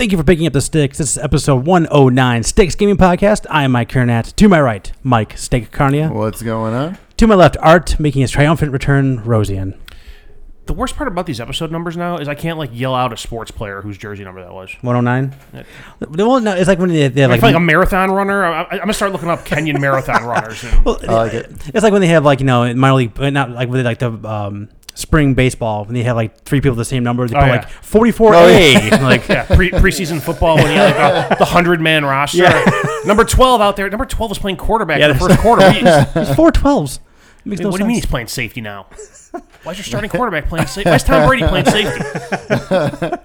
Thank you for picking up the sticks. This is episode 109, Sticks Gaming Podcast. I am Mike Kernat. To my right, Mike Steak Carnia. What's going on? To my left, Art, making his triumphant return, Rosian. The worst part about these episode numbers now is I can't like yell out a sports player whose jersey number that was. 109. Well, no, it's like when they, they have like, feel like a marathon runner. I, I, I'm gonna start looking up Kenyan marathon runners. And, well, I like it. it's like when they have like you know in minor league, uh, not like with like the um, spring baseball when they had like three people with the same number. They Oh, put yeah. like 44A. Oh, yeah. like yeah, pre, preseason football when you had like the hundred man roster. Number twelve out there. Number twelve was playing quarterback Yeah, in the there's- first quarter. What, do you- there's four 12s. Makes mean, no what do you mean sense. he's playing safety now? Why's your starting quarterback playing safety? Why's Tom Brady playing safety?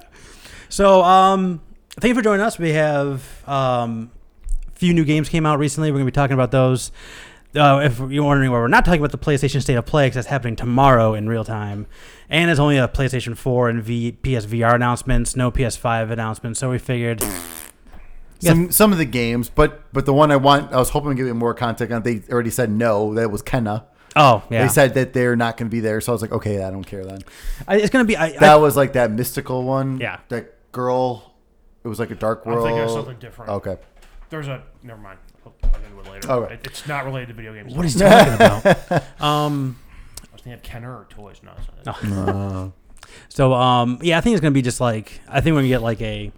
So, um, thank you for joining us. We have um, a few new games came out recently. We're going to be talking about those. Uh, if you're wondering why we're not talking about the PlayStation State of Play, because that's happening tomorrow in real time, and it's only a PlayStation 4 and v- PSVR announcements, no PS5 announcements. So we figured, Some some of the games, but but the one I want, I was hoping to give you more context on. They already said no. That was Kena. oh yeah, They said that they're not going to be there. So I was like, okay, I don't care then. I, it's going to be. I, That I, was like that mystical one. Yeah. That girl. It was like a dark world. I'm world. thinking of something different. Okay. There's a never mind. Later. All right. It- it's not related to video games. what is he talking about? Um, I was thinking of Kenner or toys. No, it's not. No. So um yeah, I think it's gonna be just like I think we're gonna get like a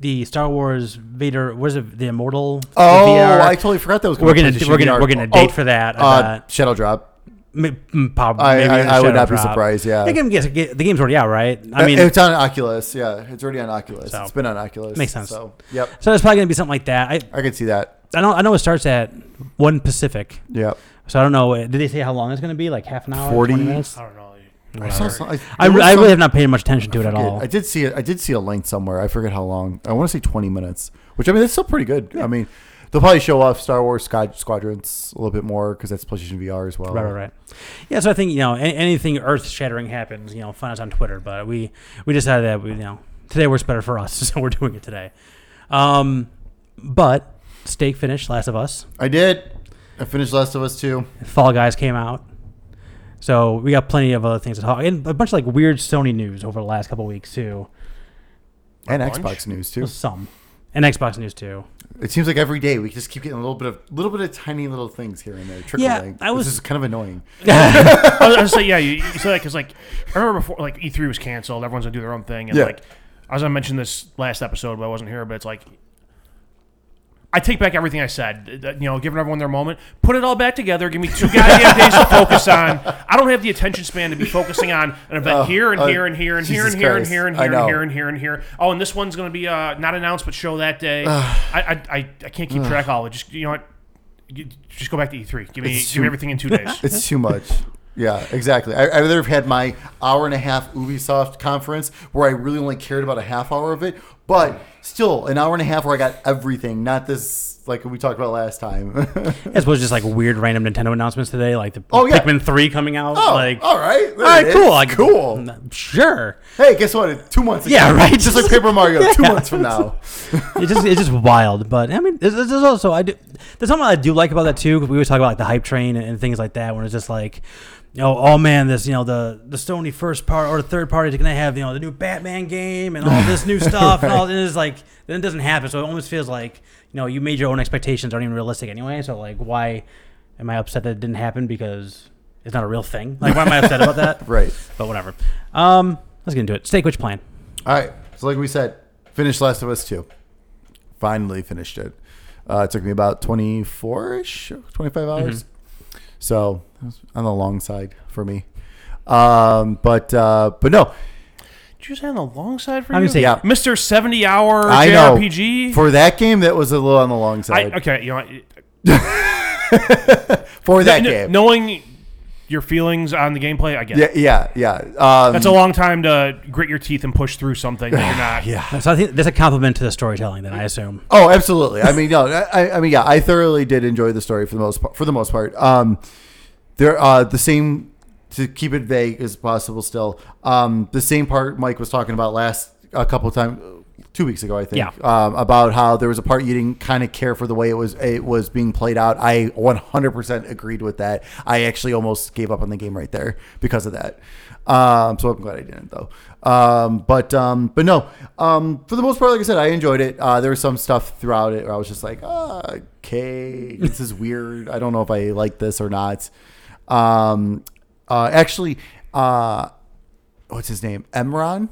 the Star Wars Vader what is it the Immortal the Oh, VR. I totally forgot that was. we're gonna to we're gonna we're gonna date Oh, for that. I Uh, thought. Shadow Drop. M- mm, prob- I, maybe I, a I would Shadow not be surprised. Yeah. I can guess the game's already out, right? I mean, it's on Oculus. Yeah, it's already on Oculus. So. it's been on Oculus. Makes sense. So, yep, so it's probably gonna be something like that. I I can see that. I know I know it starts at one Pacific, Yep. so I don't know. Did they say how long it's gonna be? Like half an hour, 40? minutes? I don't know. I, saw some- I, I, there I really have not paid much attention to it at all. I did see it. I did see a link somewhere. I forget how long. I want to say 20 minutes, which I mean that's still pretty good. I mean, they'll probably show off Star Wars Squad- Squadrons a little bit more because that's PlayStation VR as well. Right, right, right. Yeah, so I think you know a- anything earth shattering happens, you know, find us on Twitter. But we we decided that we you know today works better for us, so we're doing it today. Um, but Steak finished Last of Us. I did. I finished Last of Us 2. Fall Guys came out. So we got plenty of other things to talk, and a bunch of like weird Sony news over the last couple weeks too. and bunch? Xbox news too. Some, and Xbox news too. It seems like every day we just keep getting a little bit of little bit of tiny little things here and there trickling. Yeah, I was- This is kind of annoying. I was gonna say yeah. You, you said that because like I remember before like E3 was canceled. Everyone's gonna do their own thing, and Yeah. like I was gonna mention this last episode, but I wasn't here. But it's like I take back everything I said. You know, giving everyone their moment, put it all back together. Give me two goddamn days to focus on. I don't have the attention span to be focusing on an event Oh, here and uh, here and here and here and here and here and here and here and here and here. Oh, and this one's gonna be uh, not announced but show that day. I, I I I can't keep track of all of it. Just you know what. Just go back to E3. Give me, It's give me everything in two days. It's too much. Yeah, exactly. I, I'd have had my hour and a half Ubisoft conference where I really only cared about a half hour of it, but still an hour and a half where I got everything, not this like we talked about last time. I suppose just like weird random Nintendo announcements today, like the Oh, yeah. Pikmin three coming out. oh, like, all right, all right, cool, like cool. Sure. Hey, guess what? Two months. Ago. Yeah, right. Just like Paper Mario, two months from now. it's just it's just wild. But I mean, there's, there's also I do there's something I do like about that too. 'cause we always talk about like the hype train and, and things like that. When it's just like, you know, oh man, this you know the the Sony first part or the third party is gonna have you know the new Batman game and all this new stuff and all. this like then it doesn't happen. So it almost feels like you know you made your own expectations aren't even realistic anyway. So like why am I upset that it didn't happen because it's not a real thing? Like why am I upset about that? Right. But whatever. Um, let's get into it. Steak, which plan? All right. So, like we said, finished Last of Us 2. Finally finished it. Uh, it took me about 24 ish, 25 hours. So, it was on the long side for me. Um, but, uh, but no, Did you say on the long side for I'm you? gonna say Yeah. Mr. 70 hour I know. JRPG? For that game, that was a little on the long I, side. okay, you know, what, For that kn- game. knowing your feelings on the gameplay, I get it. Yeah, yeah, yeah. Um, That's a long time to grit your teeth and push through something that you're not. yeah. So I think that's a compliment to the storytelling. Then I assume. Oh, absolutely. I mean, no, I, I mean, yeah, I thoroughly did enjoy the story for the most part. For the most part, um, there, uh, the same to keep it vague as possible. Still, um, the same part Mike was talking about last a couple of times, two weeks ago, I think. Yeah. Um, about how there was a part you didn't kind of care for the way it was it was being played out. I 100% agreed with that. I actually almost gave up on the game right there because of that. Um, so I'm glad I didn't though. Um, but um, but no. Um, for the most part, like I said, I enjoyed it. Uh, there was some stuff throughout it where I was just like, ah, okay, this is weird. I don't know if I like this or not. Um, uh, actually, uh, what's his name? Imran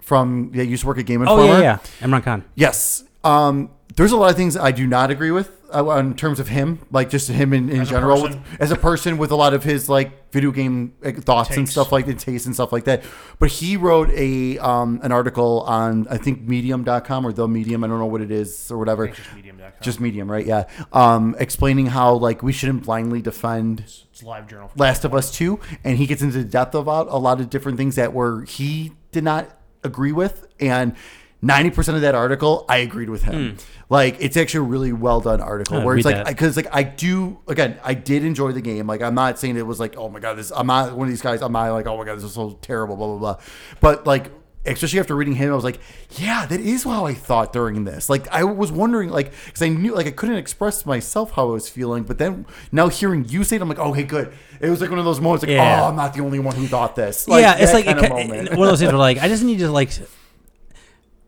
from yeah, used to work at Game Informer. Oh yeah, yeah. Imran Khan. Yes. Um, there's a lot of things I do not agree with uh, in terms of him, like just him in, in As general, person? with, as a person with a lot of his like video game thoughts and stuff like the taste and stuff like that. But he wrote a um, an article on I think Medium.com or the Medium, I don't know what it is or whatever. Just medium.com. Just Medium, right? Yeah. Um, explaining how like we shouldn't blindly defend it's a live journal. Last of Us 2, and he gets into the depth about a lot of different things that were he did not agree with, and 90% of that article I agreed with him. Like it's actually a really well done article Oh, where it's like because like I do again I did enjoy the game. Like I'm not saying it was like oh my god this I'm not one of these guys. I'm not like oh my god this is so terrible blah blah blah. But like especially after reading him, I was like, yeah, that is how I thought during this. Like I was wondering, like, because I knew, like, I couldn't express myself how I was feeling, but then now hearing you say it, I'm like, oh, okay, good. It was like one of those moments, like, Yeah. oh, I'm not the only one who thought this. yeah, it's like it, moment. one of those things where like I just need to like.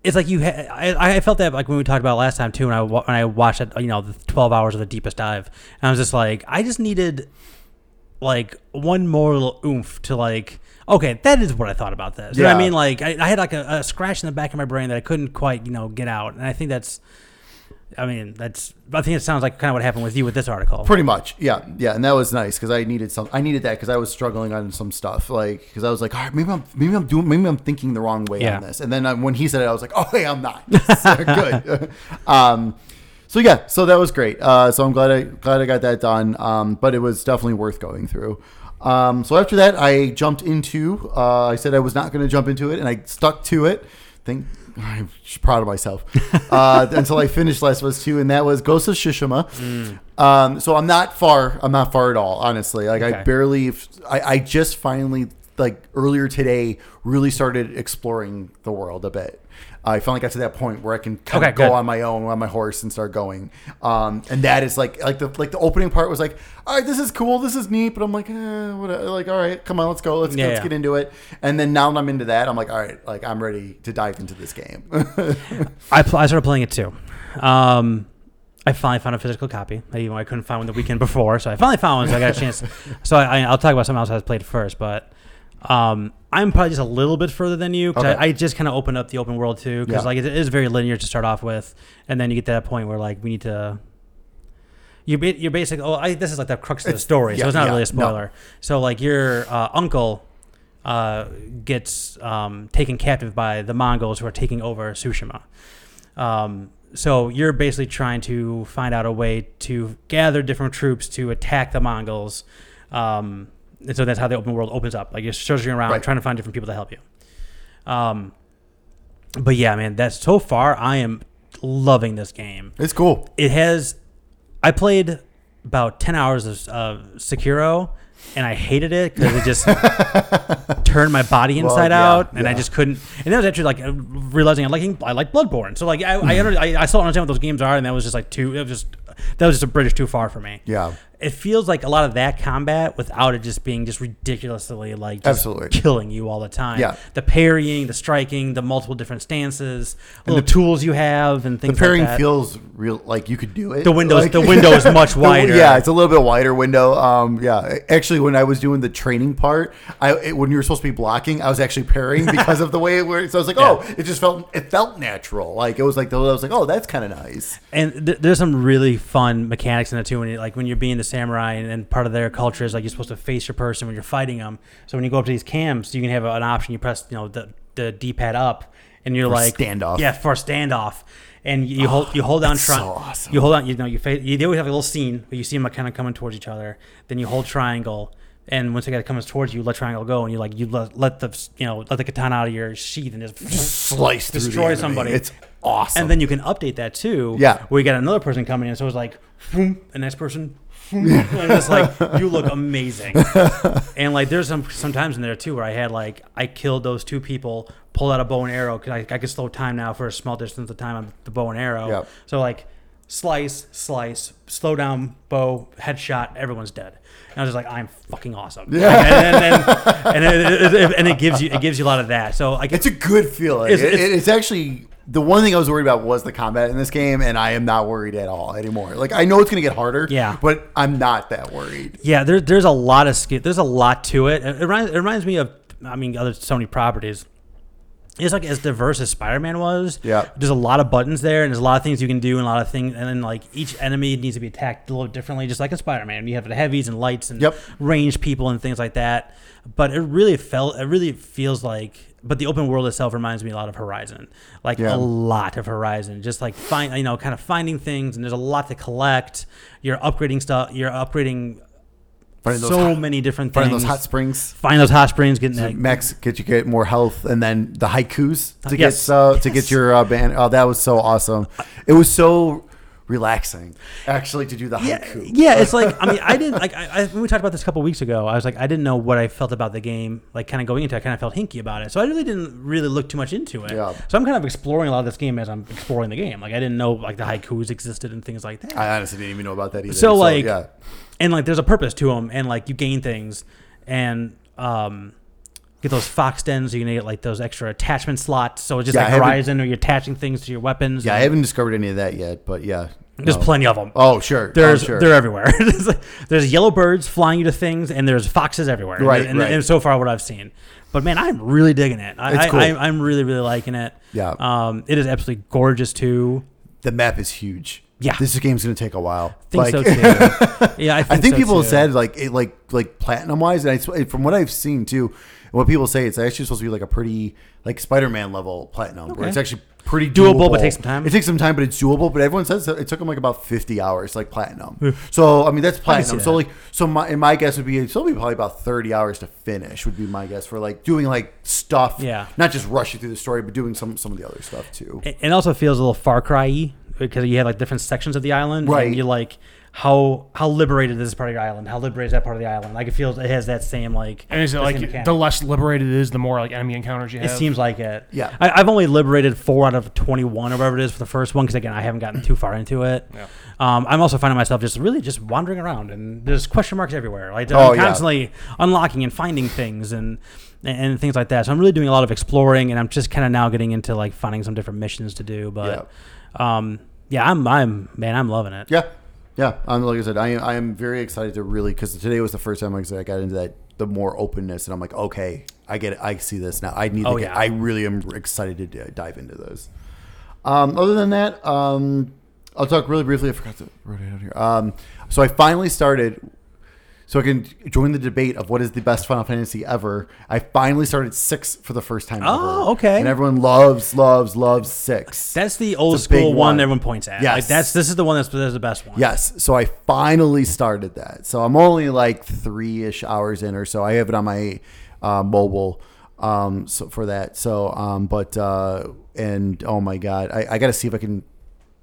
It's like you. Ha- I, I felt that like when we talked about last time too, when I wa- when I watched it, you know, the twelve hours of the deepest dive, and I was just like, I just needed like one more little oomph to like. Okay, that is what I thought about this. You know what I Yeah. mean? Like I, I had like a, a scratch in the back of my brain that I couldn't quite, you know, get out, and I think that's. I mean, that's. I think it sounds like kind of what happened with you with this article. Pretty much, yeah, yeah, and that was nice because I needed some. I needed that because I was struggling on some stuff, like because I was like, all right, maybe I'm, maybe I'm doing, maybe I'm thinking the wrong way Yeah. on this. And then I, when he said it, I was like, oh, hey, I'm not. Good. um, so yeah, so that was great. Uh, so I'm glad I glad I got that done. Um, but it was definitely worth going through. Um, so after that, I jumped into. Uh, I said I was not going to jump into it, and I stuck to it. Think I'm proud of myself uh, until I finished Last of Us Two, and that was Ghost of Tsushima. Um, so I'm not far. I'm not far at all, honestly. Like I barely. I, I just finally like earlier today really started exploring the world a bit. I finally got to that point where I can kind Okay, of go good. on my own on my horse and start going. Um, and that is like like the like the opening part was like, all right, this is cool, this is neat, but I'm like, eh, what, like, all right, come on, let's go, let's Yeah, let's yeah. get into it. And then now that I'm into that, I'm like, all right, like I'm ready to dive into this game. I, pl- I started playing it too. Um, I finally found a physical copy. I, even I couldn't find one the weekend before, so I finally found one. So I got a chance. so I, I'll talk about something else I played first, but um, I'm probably just a little bit further than you because Okay. I, I just kind of opened up the open world too because Yeah. like it is very linear to start off with, and then you get to that point where like we need to. You're, ba- you're basically oh I, this is like the crux of the story, so it's not yeah, really a no. spoiler. So like your uh, uncle uh, gets um, taken captive by the Mongols who are taking over Tsushima. Um, so you're basically trying to find out a way to gather different troops to attack the Mongols. Um, and so that's how the open world opens up. Like you're searching around, Right. trying to find different people to help you. Um, but yeah, man, that's so far I am loving this game. it's cool. It has. I played about ten hours of uh, Sekiro, and I hated it because it just turned my body Well, inside yeah, out, and I just couldn't. And that was actually like realizing I like I like Bloodborne, so like I I, under, I I still understand what those games are, and that was just like too. It was just that was just a bridge too far for me. Yeah. It feels like a lot of that combat without it just being just ridiculously like just Absolutely. killing you all the time. Yeah. the parrying, the striking, the multiple different stances, and little the, tools you have, and The things. like that. feels real like you could do it. The window's- Like- the window is much The- wider. yeah, it's a little bit wider window. Um, yeah, actually, when I was doing the training part, I it, when you were supposed to be blocking, I was actually parrying because of the way it worked. So I was like, oh, it just felt it felt natural. Like it was like the, I was like, oh, that's kind of nice. and th- there's some really fun mechanics in it too. When you, like when you're being the samurai, and, and part of their culture is like you're supposed to face your person when you're fighting them. So when you go up to these camps, you can have an option. You press you know the the D-pad up, and you're For like standoff. Yeah, for a standoff. And you hold you hold down that's tri- so awesome. You hold on. You know you face. You, they always have a little scene where you see them like kind of coming towards each other. Then you hold triangle. And once they got coming towards you, let triangle go, and you like you let, let the you know let the katana out of your sheath and just Slice the destroy somebody. It's awesome. And then you can update that too. Yeah. Where you got another person coming in, so it's like, boom, the next person, and it's like you look amazing. and like there's some sometimes in there too where I had like I killed those two people, pulled out a bow and arrow because I, I could slow time now for a small distance of time on the bow and arrow. Yep. So like slice, slice, slow down, bow, headshot, everyone's dead. And I was just like, I'm fucking awesome. Yeah. And, and, and, and, it, it- and it gives you it gives you a lot of that. So like It's a good feeling. It's- it's- it's actually the one thing I was worried about was the combat in this game, and I am not worried at all anymore. Like I know it's going to get harder, Yeah. but I'm not that worried. Yeah, there, there's a lot of skill. There's a lot to it. It reminds, it reminds me of, I mean, other Sony properties. It's like as diverse as Spider-Man was. Yeah. There's a lot of buttons there, and there's a lot of things you can do, and a lot of things, and then like each enemy needs to be attacked a little differently, just like in Spider-Man. You have the heavies and lights and Yep. ranged people and things like that. But it really felt, it really feels like. But the open world itself reminds me a lot of Horizon, like Yeah. a lot of Horizon. Just like find, you know, kind of finding things, and there's a lot to collect. You're upgrading stuff. You're upgrading those so hot- many different Finding things. those hot springs. Find those hot springs, getting that. Max get you get more health, and then the haikus to Yes. get uh, to get your uh, band. Oh, that was so awesome! It was so relaxing, actually, to do the yeah, haiku. yeah, it's like I mean I didn't like I, I when we talked about this a couple weeks ago. I was like I didn't know what I felt about the game. Like kind of going into, it, I kind of felt hinky about it. So I really didn't really look too much into it. Yeah. So I'm kind of exploring a lot of this game as I'm exploring the game. Like I didn't know like the haikus existed and things like that. I honestly didn't even know about that either. so like yeah, and like there's a purpose to them and like you gain things and um get those fox dens you're gonna get like those extra attachment slots so it's just Yeah, I like haven't- horizon or you're attaching things to your weapons yeah, I haven't discovered any of that yet, but yeah, there's no. plenty of them Oh, sure. there's oh, sure. they're everywhere There's like- there's yellow birds flying you to things and there's foxes everywhere Right, and, right. and so far what i've seen but man i'm really digging it I, It's I, cool. I, i'm really really liking it Yeah. um it is absolutely gorgeous too the map is huge. Yeah. this game's gonna take a while. think Like- so too yeah i think, I think so people too. said like it, like like platinum wise, and I, sw- from what I've seen too, and what people say, it's actually supposed to be like a pretty like Spider Man level platinum, where Okay. it's actually pretty Doable, but takes some time? It takes some time, but it's doable. But everyone says that it took them like about fifty hours, like platinum. so I mean that's platinum. So that. like so my and my guess would be it's probably probably about thirty hours to finish would be my guess for like doing like stuff. Yeah. not just rushing through the story, but doing some some of the other stuff too. it, it also feels a little Far Cry because you have like different sections of the island, Right. And you're like, how how liberated is this part of your island? How liberated is that part of the island? Like it feels, it has that same like. And is it the like same mechanic. the less liberated it is, the more like enemy encounters you have? It seems like it. Yeah. I, I've only liberated four out of twenty-one or whatever it is for the first one because again I haven't gotten too far into it. Yeah. Um, I'm also finding myself just really just wandering around and there's question marks everywhere. Like Oh, I'm yeah. constantly unlocking and finding things and and things like that. So I'm really doing a lot of exploring and I'm just kind of now getting into like finding some different missions to do. But um, yeah, I'm I'm man, I'm loving it. Yeah, yeah. Um, like I said, I am, I am very excited to really because today was the first time like I said, I got into that the more openness, and I'm like, okay, I get it. I see this now. I need. Oh, to get, yeah. I really am excited to dive into those. Um, other than that, um, I'll talk really briefly. I forgot to write it out here. Um, so I finally started. So I can join the debate of what is the best Final Fantasy ever. I finally started six for the first time. Oh, ever. okay. And everyone loves, loves, loves six. That's the old It's a big school one. one. everyone points at. Yes. Like that's this is the one that's, that's the best one. Yes. So I finally started that. So I'm only like three ish hours in or so. I have it on my uh, mobile um, so for that. So, um, but, uh, and oh my God, I, I got to see if I can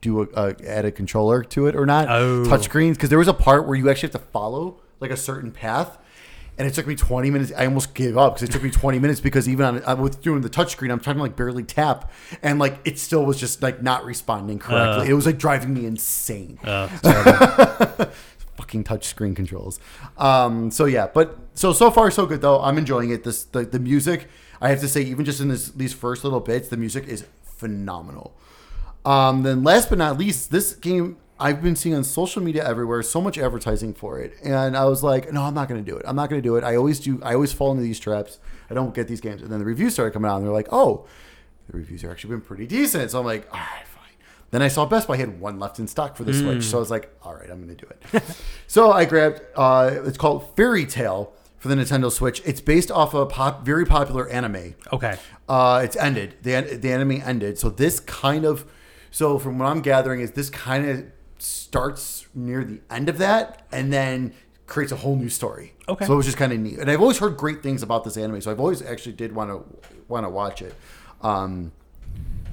do a, a, add a controller to it or not. Oh. Touchscreens. Cause there was a part where you actually have to follow like a certain path. And it took me 20 minutes. I almost gave up because it took me 20 minutes because even on uh, with doing the touchscreen, I'm trying to like barely tap, and like it still was just like not responding correctly. Uh. it was like driving me insane Uh, fucking touchscreen controls. Um, so yeah, but so so far so good though. I'm enjoying it. This the, the music. I have to say, even just in this, these first little bits, the music is phenomenal. Um, then last but not least, this game I've been seeing on social media everywhere, so much advertising for it, and I was like, no, I'm not going to do it. I'm not going to do it. I always do. I always fall into these traps. I don't get these games, and then the reviews started coming out, and they're like, oh, the reviews are actually been pretty decent. So I'm like, all right, fine. Then I saw Best Buy had one left in stock for the Switch, so I was like, all right, I'm going to do it. so I grabbed. Uh, it's called Fairy Tail for the Nintendo Switch. It's based off a pop, very popular anime. okay. Uh, it's ended. The the anime ended. So this kind of, so from what I'm gathering is this kind of starts near the end of that, and then creates a whole new story. Okay. So it was just kind of neat, and I've always heard great things about this anime. So I've always actually did want to want to watch it. Um,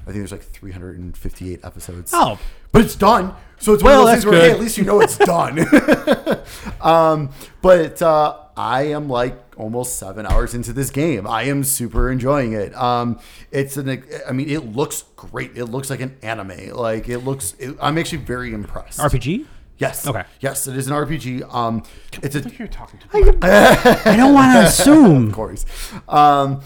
I think there's like 358 episodes. Oh, but it's done. So it's Well, one of those that's things where hey, at least you know it's done. um, but uh, I am like almost seven hours into this game. I am super enjoying it. Um, it's an, I mean, it looks great. It looks like an anime. Like it looks. It, I'm actually very impressed. RPG. Yes. Okay. Yes, it is an RPG. Um, it's a I you're talking to I don't want to assume. of course. Um,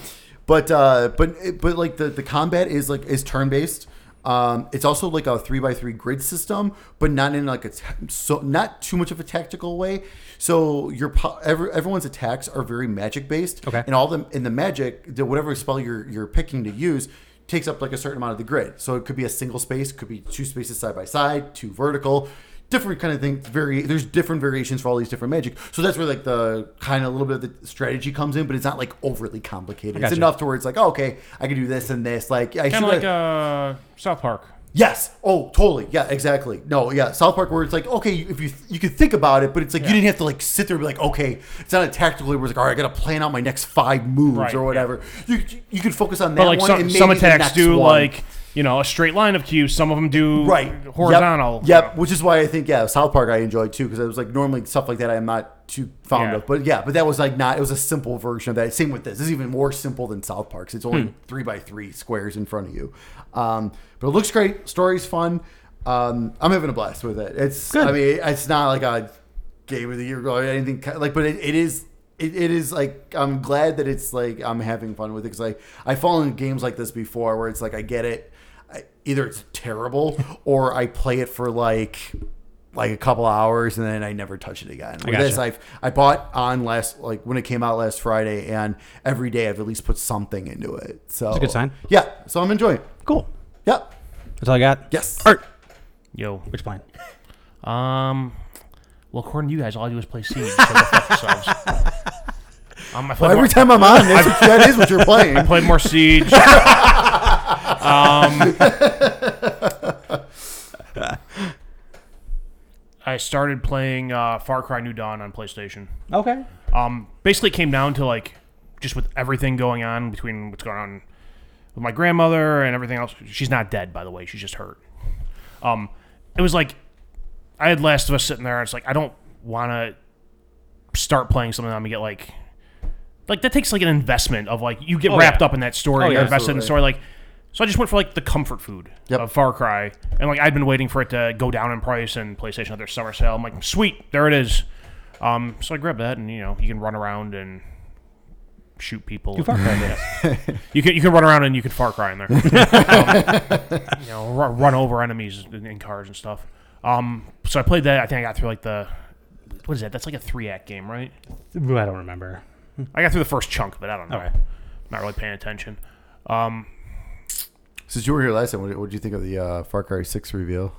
but uh, but but like the the combat is like is turn based. Um, it's also like a three by three grid system, but not in like a ta- so not too much of a tactical way. So your po- every, everyone's attacks are very magic based, Okay. and all the in the magic, the, whatever spell you're you're picking to use takes up like a certain amount of the grid. So it could be a single space, could be two spaces side by side, two vertical, different kind of things. Very there's different variations for all these different magic. So that's where like the kind of a little bit of the strategy comes in, but it's not like overly complicated. It's enough to where it's like, oh, okay, I can do this and this. Like I kind of like uh, South Park. Yes. Oh, totally. Yeah, exactly. No, yeah. South Park, where it's like, okay, if you you could think about it, but it's like you didn't have to like sit there and be like, okay, it's not a tactical. Where it's like, all right, I got to plan out my next five moves Right, or yeah. whatever. You you could focus on that But like one. some, and some attacks do one. like you know a straight line of cues. Some of them do right horizontal. Yep, yep. which is why I think yeah, South Park I enjoyed too because it was like normally stuff like that I'm not too fond Yeah. of, but yeah, but that was like not. It was a simple version of that. Same with this. This is even more simple than South Park's. It's only Hmm. three by three squares in front of you, um, but it looks great. Story's fun. Um, I'm having a blast with it. It's Good. I mean it's not like a game of the year or anything like, but it, it is. It, it is like I'm glad that it's like I'm having fun with it because I I fall in games like this before where it's like I get it, either it's terrible or I play it for like like a couple hours and then I never touch it again. With gotcha. this, I've I bought on last like when it came out last Friday, and every day I've at least put something into it. So it's a good sign. Yeah, so I'm enjoying. it. Cool. Yep. That's all I got. Yes. Art. Yo, Which plane? um, well, according to you guys, all I do is play Siege. So go fuck yourselves. Um, I Well, every more, time I'm on, that's what, that is what you're playing. I played more Siege. um, I started playing uh, Far Cry New Dawn on PlayStation. Okay. Um, basically, it came down to like just with everything going on between what's going on with my grandmother and everything else. She's not dead, by the way. She's just hurt. Um, it was like I had Last of Us sitting there. And it's like I don't want to start playing something. I'm gonna get like like that takes like an investment of like you get Oh, wrapped yeah. up in that story. Oh, yeah, you're invested in the story. Like so, I just went for like the comfort food Yep. of Far Cry, and like I'd been waiting for it to go down in price and PlayStation had their summer sale. I'm like, sweet, there it is. Um, so I grabbed that, and you know, you can run around and shoot people. You Far Cry did. You can you can run around and you can Far Cry in there. um, you know, run, run over enemies in, in cars and stuff. Um, so I played that. I think I got through like the what is that? That's like a three act game, right? I don't remember. I got through the first chunk but. I don't know. Okay. Not really paying attention. Um, Since you were here last time, what did you think of the uh, Far Cry Six reveal?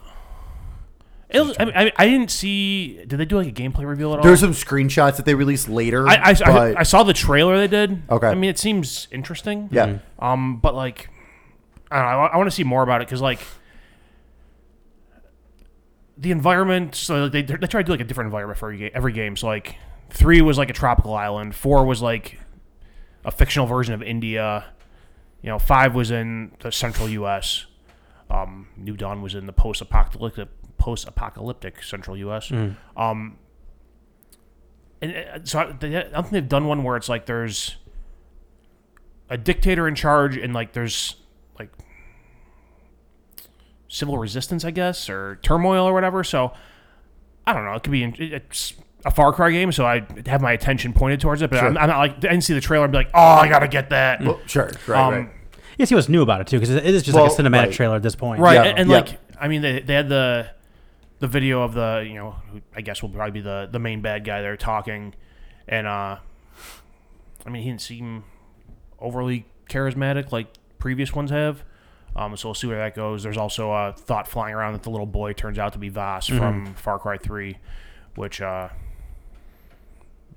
it was, I, mean, I, I didn't see. Did they do like a gameplay reveal at all? There's some screenshots that they released later. I, I, I, but I saw the trailer they did. Okay. I mean, it seems interesting. yeah, Um, but like, I don't know. I, want to see more about it because like the environment. So they they try to do like a different environment for every game. So like three was like a tropical island. Four was like a fictional version of India. You know, five was in the central U.S. Um, New Dawn was in the post-apocalyptic post-apocalyptic central U.S. Um, and uh, so I, they, I don't think they've done one where it's like there's a dictator in charge and like there's like civil resistance, I guess, or turmoil or whatever. So I don't know. It could be. It's a Far Cry game, so I have my attention pointed towards it. But I'm, I'm not like I didn't see the trailer and be like, oh, I gotta get that. Well, sure, right, Um, right. You see what's new about it too, because it is just like a cinematic right. trailer at this point. right Yeah, and, and yeah. like i mean they, they had the the video of the you know i guess will probably be the the main bad guy there talking and uh i mean he didn't seem overly charismatic like previous ones have um, so we'll see where that goes. There's also a thought flying around that the little boy turns out to be Vaas from Far Cry 3, which, uh,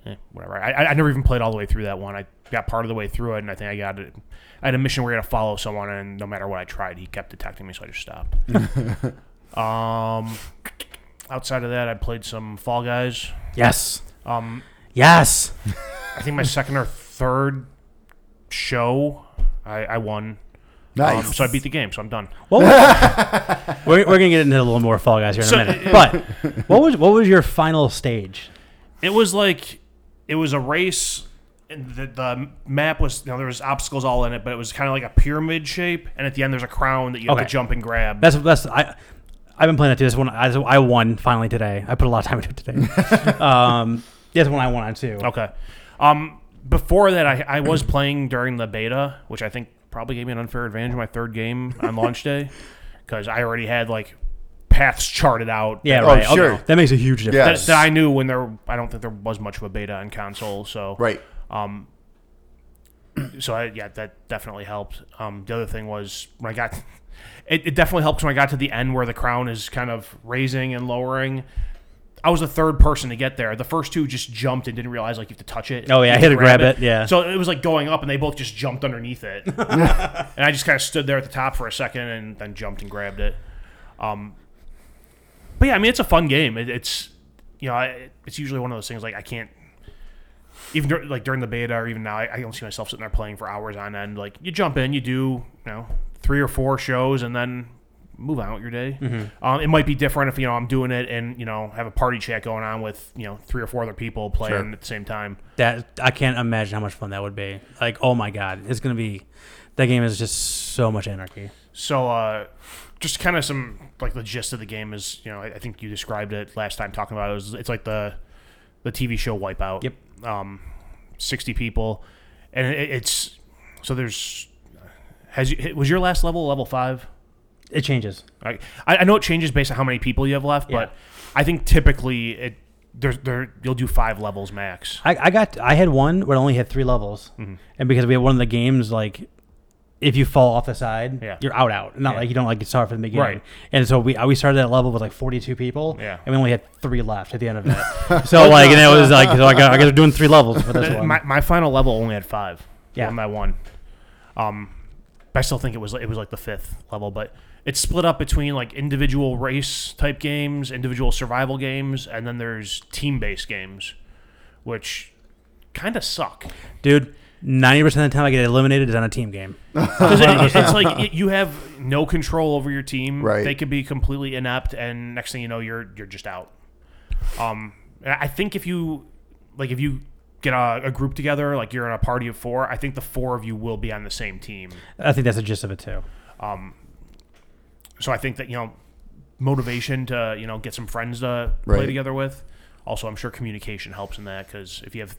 eh, whatever. I, I I never even played all the way through that one. I got part of the way through it, and I think I got it. I had a mission where you had to follow someone, and no matter what I tried, he kept detecting me, so I just stopped. um, outside of that, I played some Fall Guys. Yes. Um, Yes. I think my second or third show, I, I won. Nice. Um, so I beat the game, so I'm done. Well, we're, we're gonna get into a little more Fall Guys here in So- a minute. But what was what was your final stage? It was like it was a race. And the, the map was you know there was obstacles all in it, but it was kind of like a pyramid shape. And at the end, there's a crown that you have Okay. to jump and grab. That's that's I. I've been playing that too. This one I, I won finally today. I put a lot of time into it today. um, yeah, that's one I won on too. Okay. Um, before that, I, I was playing during the beta, which I think probably gave me an unfair advantage in my third game on launch day because I already had like paths charted out. Yeah, Oh, right. Okay. sure. That makes a huge difference. Yeah. That, that I knew when there. I don't think there was much of a beta on console. So Right. Um, so I, yeah, that definitely helped. Um, the other thing was when I got, it, it definitely helped when I got to the end where the crown is kind of raising and lowering. I was the third person to get there. The first two just jumped and didn't realize like you have to touch it. Oh, yeah, You I had have to grab it, yeah. So it was like going up, and they both just jumped underneath it, and I just kind of stood there at the top for a second and then jumped and grabbed it. Um, but yeah, I mean it's a fun game. It, it's you know I, it's usually one of those things like I can't even dur- like during the beta or even now I, I don't see myself sitting there playing for hours on end. Like you jump in, you do you know three or four shows, and then move on with your day. Mm-hmm. Um, it might be different if you know I'm doing it and you know have a party chat going on with you know three or four other people playing Sure. at the same time. That I can't imagine how much fun that would be. Like, oh my god, it's gonna be. That game is just so much anarchy. So, uh, just kind of some like the gist of the game is, you know, I, I think you described it last time talking about it. it was, it's like the the TV show Wipeout. Yep. Um, sixty people, and it, it's so there's has you was your last level level five? It changes. I I know it changes based on how many people you have left, but I think typically it there's there you'll do five levels max. I, I got I had one where I only had three levels, Mm-hmm. and because we had one of the games like. If you fall off the side, Yeah. you're out. Out. Not Yeah. like you don't like start from the beginning. Right. And so we we started at level with like 42 people. Yeah. And we only had three left at the end of it. so like, and it was like, so I got I got doing three levels for this one. My, my final level only had five. Yeah. on my one. Um, I still think it was it was like the fifth level, but it's split up between like individual race type games, individual survival games, and then there's team based games, which kind of suck. Dude, 90% of the time I get eliminated is on a team game. 'Cause it, it's like it, you have no control over your team. Right. They could be completely inept, and next thing you know, you're you're just out. Um, and I think if you like if you get a, a group together, like you're in a party of four, I think the four of you will be on the same team. I think that's the gist of it too. So I think that you know motivation to you know get some friends to play Right. together with. Also, I'm sure communication helps in that because if you have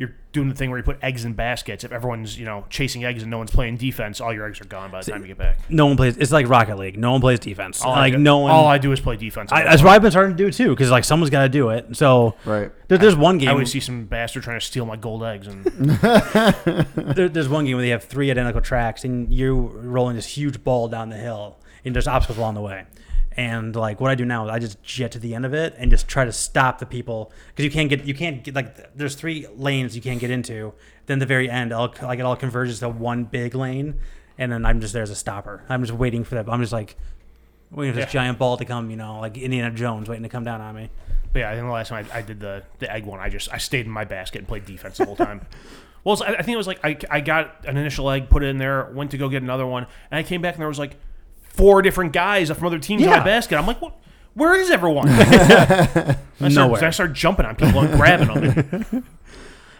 you're doing the thing where you put eggs in baskets. If everyone's you know chasing eggs and no one's playing defense, all your eggs are gone by the time you get back. No one plays. It's like Rocket League. No one plays defense. All I like do- no one. All I do is play defense. I, that's what I've been starting to do too, because like someone's got to do it. So Right. there, there's one game. I always see some bastard trying to steal my gold eggs, and there, there's one game where they have three identical tracks, and you're rolling this huge ball down the hill, and there's obstacles along the way. And like what I do now is I just jet to the end of it and just try to stop the people because you can't get you can't get like there's three lanes you can't get into. Then the very end, all, like it all converges to one big lane, and then I'm just there as a stopper. I'm just waiting for that. I'm just like waiting for this giant ball to come, you know, like Indiana Jones waiting to come down on me. but yeah, I think the last time I, I did the the egg one, I just I stayed in my basket and played defense the whole time. well, I I think it was like I, I got an initial egg, put it in there, went to go get another one, and I came back and there was like four different guys from other teams in Yeah. my basket. I'm like, what? Where is everyone? I started, Nowhere. I started jumping on people and grabbing them.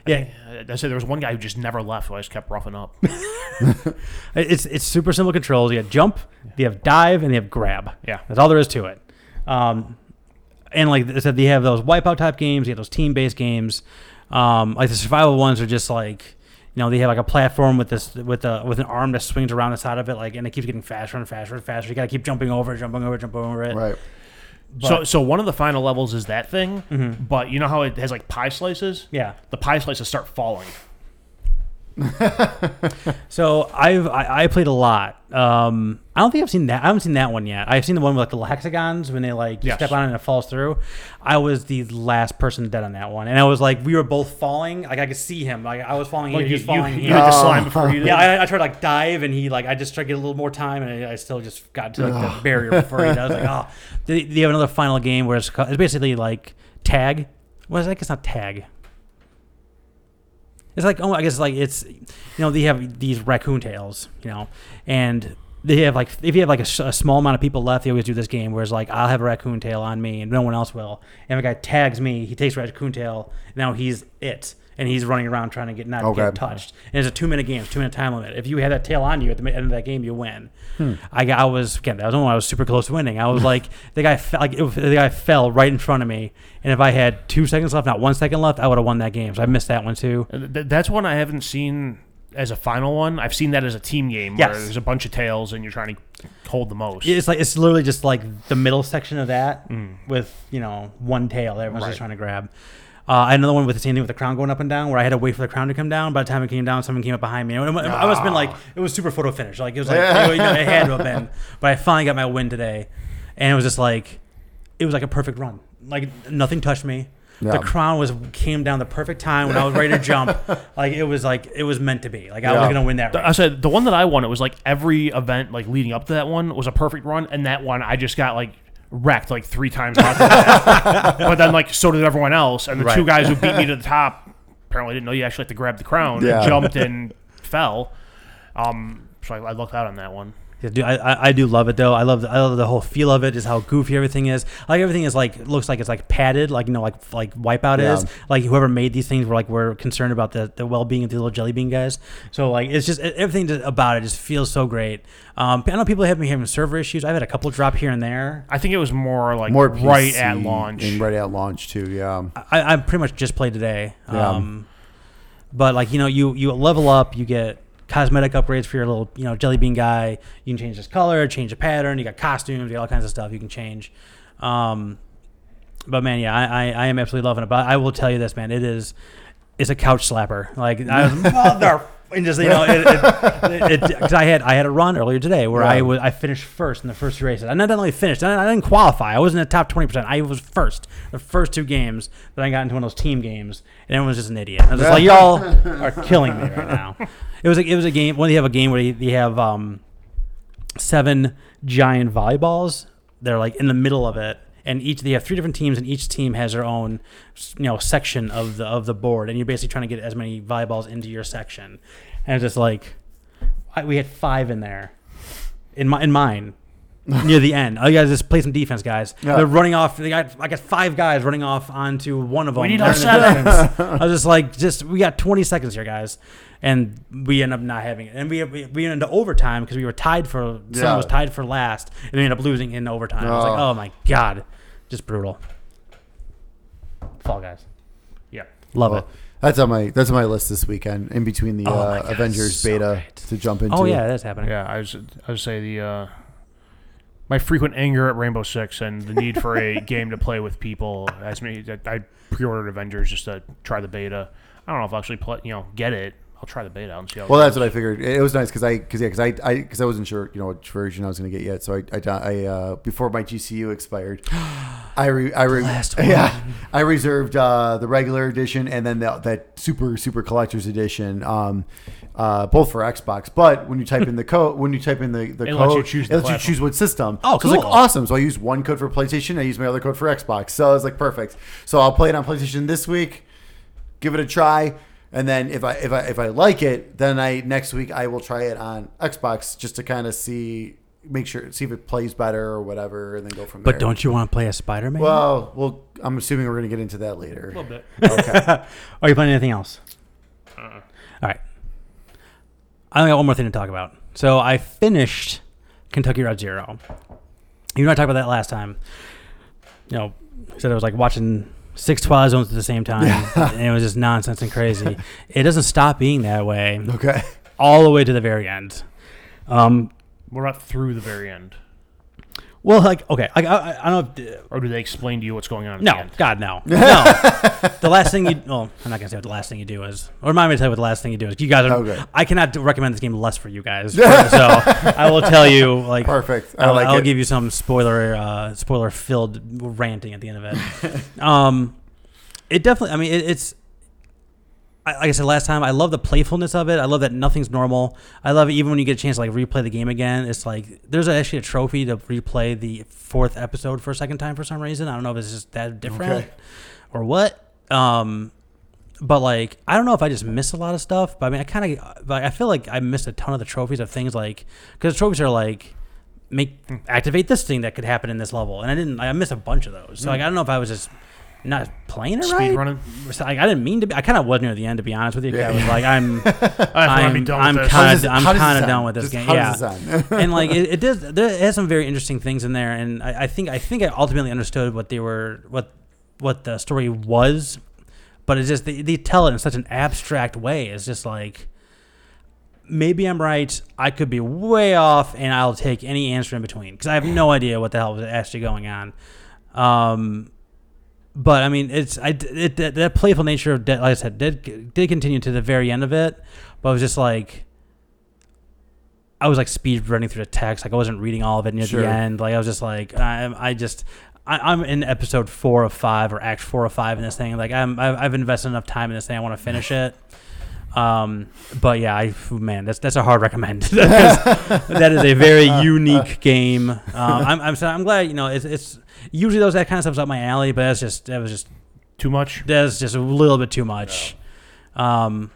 Yeah, I said there was one guy who just never left, who I just kept roughing up. It's it's super simple controls. You have jump, you have dive, and you have grab. Yeah. that's all there is to it. Um, and like I said, they have those wipeout type games. You have those team based games. Um, like the survival ones are just like you know they have like a platform with this with a with an arm that swings around the side of it, like and it keeps getting faster and faster and faster. You got to keep jumping over, jumping over, jumping over it. Right. so so one of the final levels is that thing, mm-hmm. but you know how it has like pie slices? Yeah. The pie slices start falling. So I've I, I played a lot. Um, I don't think I've seen that. I haven't seen that one yet. I've seen the one with like the little hexagons when they like Yes. step on it and it falls through. I was the last person dead on that one, and I was like, we were both falling. Like I could see him. Like I was falling here, Like he you, was falling you here. hit the slime before you did. yeah, I, I tried to like dive, and he like I just tried to get a little more time, and I, I still just got to like the barrier before he does. Like, oh, they, they have another final game where it's, it's basically like tag. What is that? It's not tag. It's like oh, I guess like it's you know they have these raccoon tails, you know, and they have like if you have like a small amount of people left, they always do this game. where it's like I'll have a raccoon tail on me and no one else will. And if a guy tags me, he takes raccoon tail. Now he's it. And he's running around trying to get not Okay. get touched. And it's a two minute game, it's two minute time limit. If you had that tail on you at the end of that game, you win. Hmm. I got, I was again, that was when I was super close to winning. I was like the guy, fe- like it, was- the guy fell right in front of me, and if I had two seconds left, not one second left, I would have won that game. So I missed that one too. That's one I haven't seen as a final one. I've seen that as a team game where there's a bunch of tails and you're trying to hold the most. It's like it's literally just like the middle section of that with you know one tail that everyone's Right. just trying to grab. Uh, I had another one with the same thing with the crown going up and down, where I had to wait for the crown to come down. By the time it came down, someone came up behind me. And it, it, I must have been like it was super photo finish, like it was like it, you know, it had to have been. But I finally got my win today, and it was just like it was like a perfect run. Like nothing touched me. Yeah. The crown was came down the perfect time when I was ready to jump. Like it was like it was meant to be. Like I was gonna win that. I said the one that I won. It was like every event like leading up to that one was a perfect run, and that one I just got like wrecked like three times. but then like so did everyone else, and the two guys who beat me to the top apparently didn't know you actually had to grab the crown. Yeah. jumped and fell. Um, so I, I lucked out on that one. Yeah, dude, I, I, I do love it though. I love the, I love the whole feel of it. Just how goofy everything is. Like everything is like looks like it's like padded, like you know, like like Wipeout Yeah. is. Like whoever made these things were like we're concerned about the, the well being of the little jelly bean guys. So like it's just everything about it just feels so great. Um, I know people have been having server issues. I've had a couple drop here and there. I think it was more like More right PC at launch. and right at launch too. Yeah. I, I pretty much just played today. Yeah. Um, but like you know, you you level up, you get cosmetic upgrades for your little you know jelly bean guy. You can change his color, change the pattern. You got costumes, you got all kinds of stuff you can change. Um, but man, yeah, I, I, I am absolutely loving it. But I will tell you this, man, it is it's a couch slapper. Like I was mother. And just you know, it, it, it, cause I had I had a run earlier today where I was I finished first in the first two races. I not only finished, I, I didn't qualify. I wasn't in the top twenty percent. I was first the first two games. Then I got into one of those team games, and everyone was just an idiot. I was just like, y'all are killing me right now. It was a, it was a game. When you have a game where they, you have um, seven giant volleyballs. They're like in the middle of it, and each they have three different teams, and each team has their own, you know, section of the of the board, and you're basically trying to get as many volleyballs into your section, and it's just like, I, we had five in there, in my in mine. Near the end, oh, you guys just play some defense, guys. Yeah. They're running off. They got, I got five guys running off onto one of them. We need our the seven. defense. I was just like, just we got 20 seconds here, guys, and we end up not having it, and we we, we ended up overtime because we were tied for Yeah. someone was tied for last, and we ended up losing in overtime. I was like, Oh. oh my god, just brutal. Fall guys, yeah. love Well, it. That's on my that's on my list this weekend. In between the Oh uh, God, Avengers so beta great. to jump into. Oh yeah, that's happening. Yeah, I was I would say the uh, my frequent anger at Rainbow Six and the need for a game to play with people has me. that I pre-ordered Avengers just to try the beta. I don't know if I'll actually play, you know, get it. I'll try the beta out and see how. Well, that's goes. what I figured. It was nice because I because yeah because I I because I wasn't sure you know which version I was going to get yet. So I I, I uh, before my GCU expired, I re, I re, yeah I reserved uh, the regular edition and then the, that super super collector's edition. Um, uh, both for Xbox, but when you type in the code, when you type in the, the It code, lets you choose it the lets you choose what system. Oh, so it's like awesome. So I use one code for PlayStation. I use my other code for Xbox. So I was like perfect. So I'll play it on PlayStation this week give it a try and then if I if I if I like it, then I next week I will try it on Xbox just to kind of see make sure see if it plays better or whatever and then go from there. But don't you want to play a Spider Man? Well, well, I'm assuming we're going to get into that later. a little bit. Okay. Are you playing anything else? Uh-uh. All right. I only got one more thing to talk about. So I finished Kentucky Route Zero. You know, I talked about that last time. You know, said I was like watching six Twilight Zones at the same time, and it was just nonsense and crazy. it doesn't stop being that way okay. all the way to the very end. Um, We're not through the very end, well, like okay, I, I, I don't know. If, or do they explain to you what's going on? At No, the end? God, no, no. the last thing you, well, I'm not gonna say what the last thing you do is. Or remind me to tell you what the last thing you do is. You guys are. Okay. I cannot recommend this game less for you guys. so I will tell you, like, Perfect. I I'll, like I'll it. give you some spoiler, uh, spoiler filled ranting at the end of it. um, it definitely. I mean, it, it's. I- Like I said last time, I love the playfulness of it. I love that nothing's normal. I love it even when you get a chance to like replay the game again. It's like there's actually a trophy to replay the fourth episode for a second time for some reason. I don't know if it's just that different Okay. or what. Um, but like I don't know if I just missed a lot of stuff. But I mean, I kind of like I feel like I missed a ton of the trophies of things like because trophies are like make Hmm. activate this thing that could happen in this level, and I didn't. I missed a bunch of those. So like I don't know if I was just not playing it Speed right. running. Like I didn't mean to be. I kind of was near the end to be honest with you. 'cause I was like I'm. I just want to be I'm, done I'm with this. How kind of I'm how does it kind of sound? done with this Just game. how Yeah, does it sound? and like it, it does there it has some very interesting things in there and I, I think i think i ultimately understood what they were what what the story was but it's just they, they tell it in such an abstract way it's just like maybe i'm right i could be way off and i'll take any answer in between because i have no idea what the hell was actually going on um but I mean, it's I it, that, that playful nature of Dead, like I said, did did continue to the very end of it, but I was just like I was like speed running through the text, like I wasn't reading all of it near Sure. the end. Like I was just like I I just I, I'm in episode four of five or act four of five in this thing. Like I'm I've, I've invested enough time in this thing. I want to finish it. Um, but yeah, I man, that's that's a hard recommend. That is a very unique game. Um, I'm I'm so I'm glad you know it's it's usually those that kind of stuff's up my alley, but that's just that was just Too much. that's just a little bit too much. Um,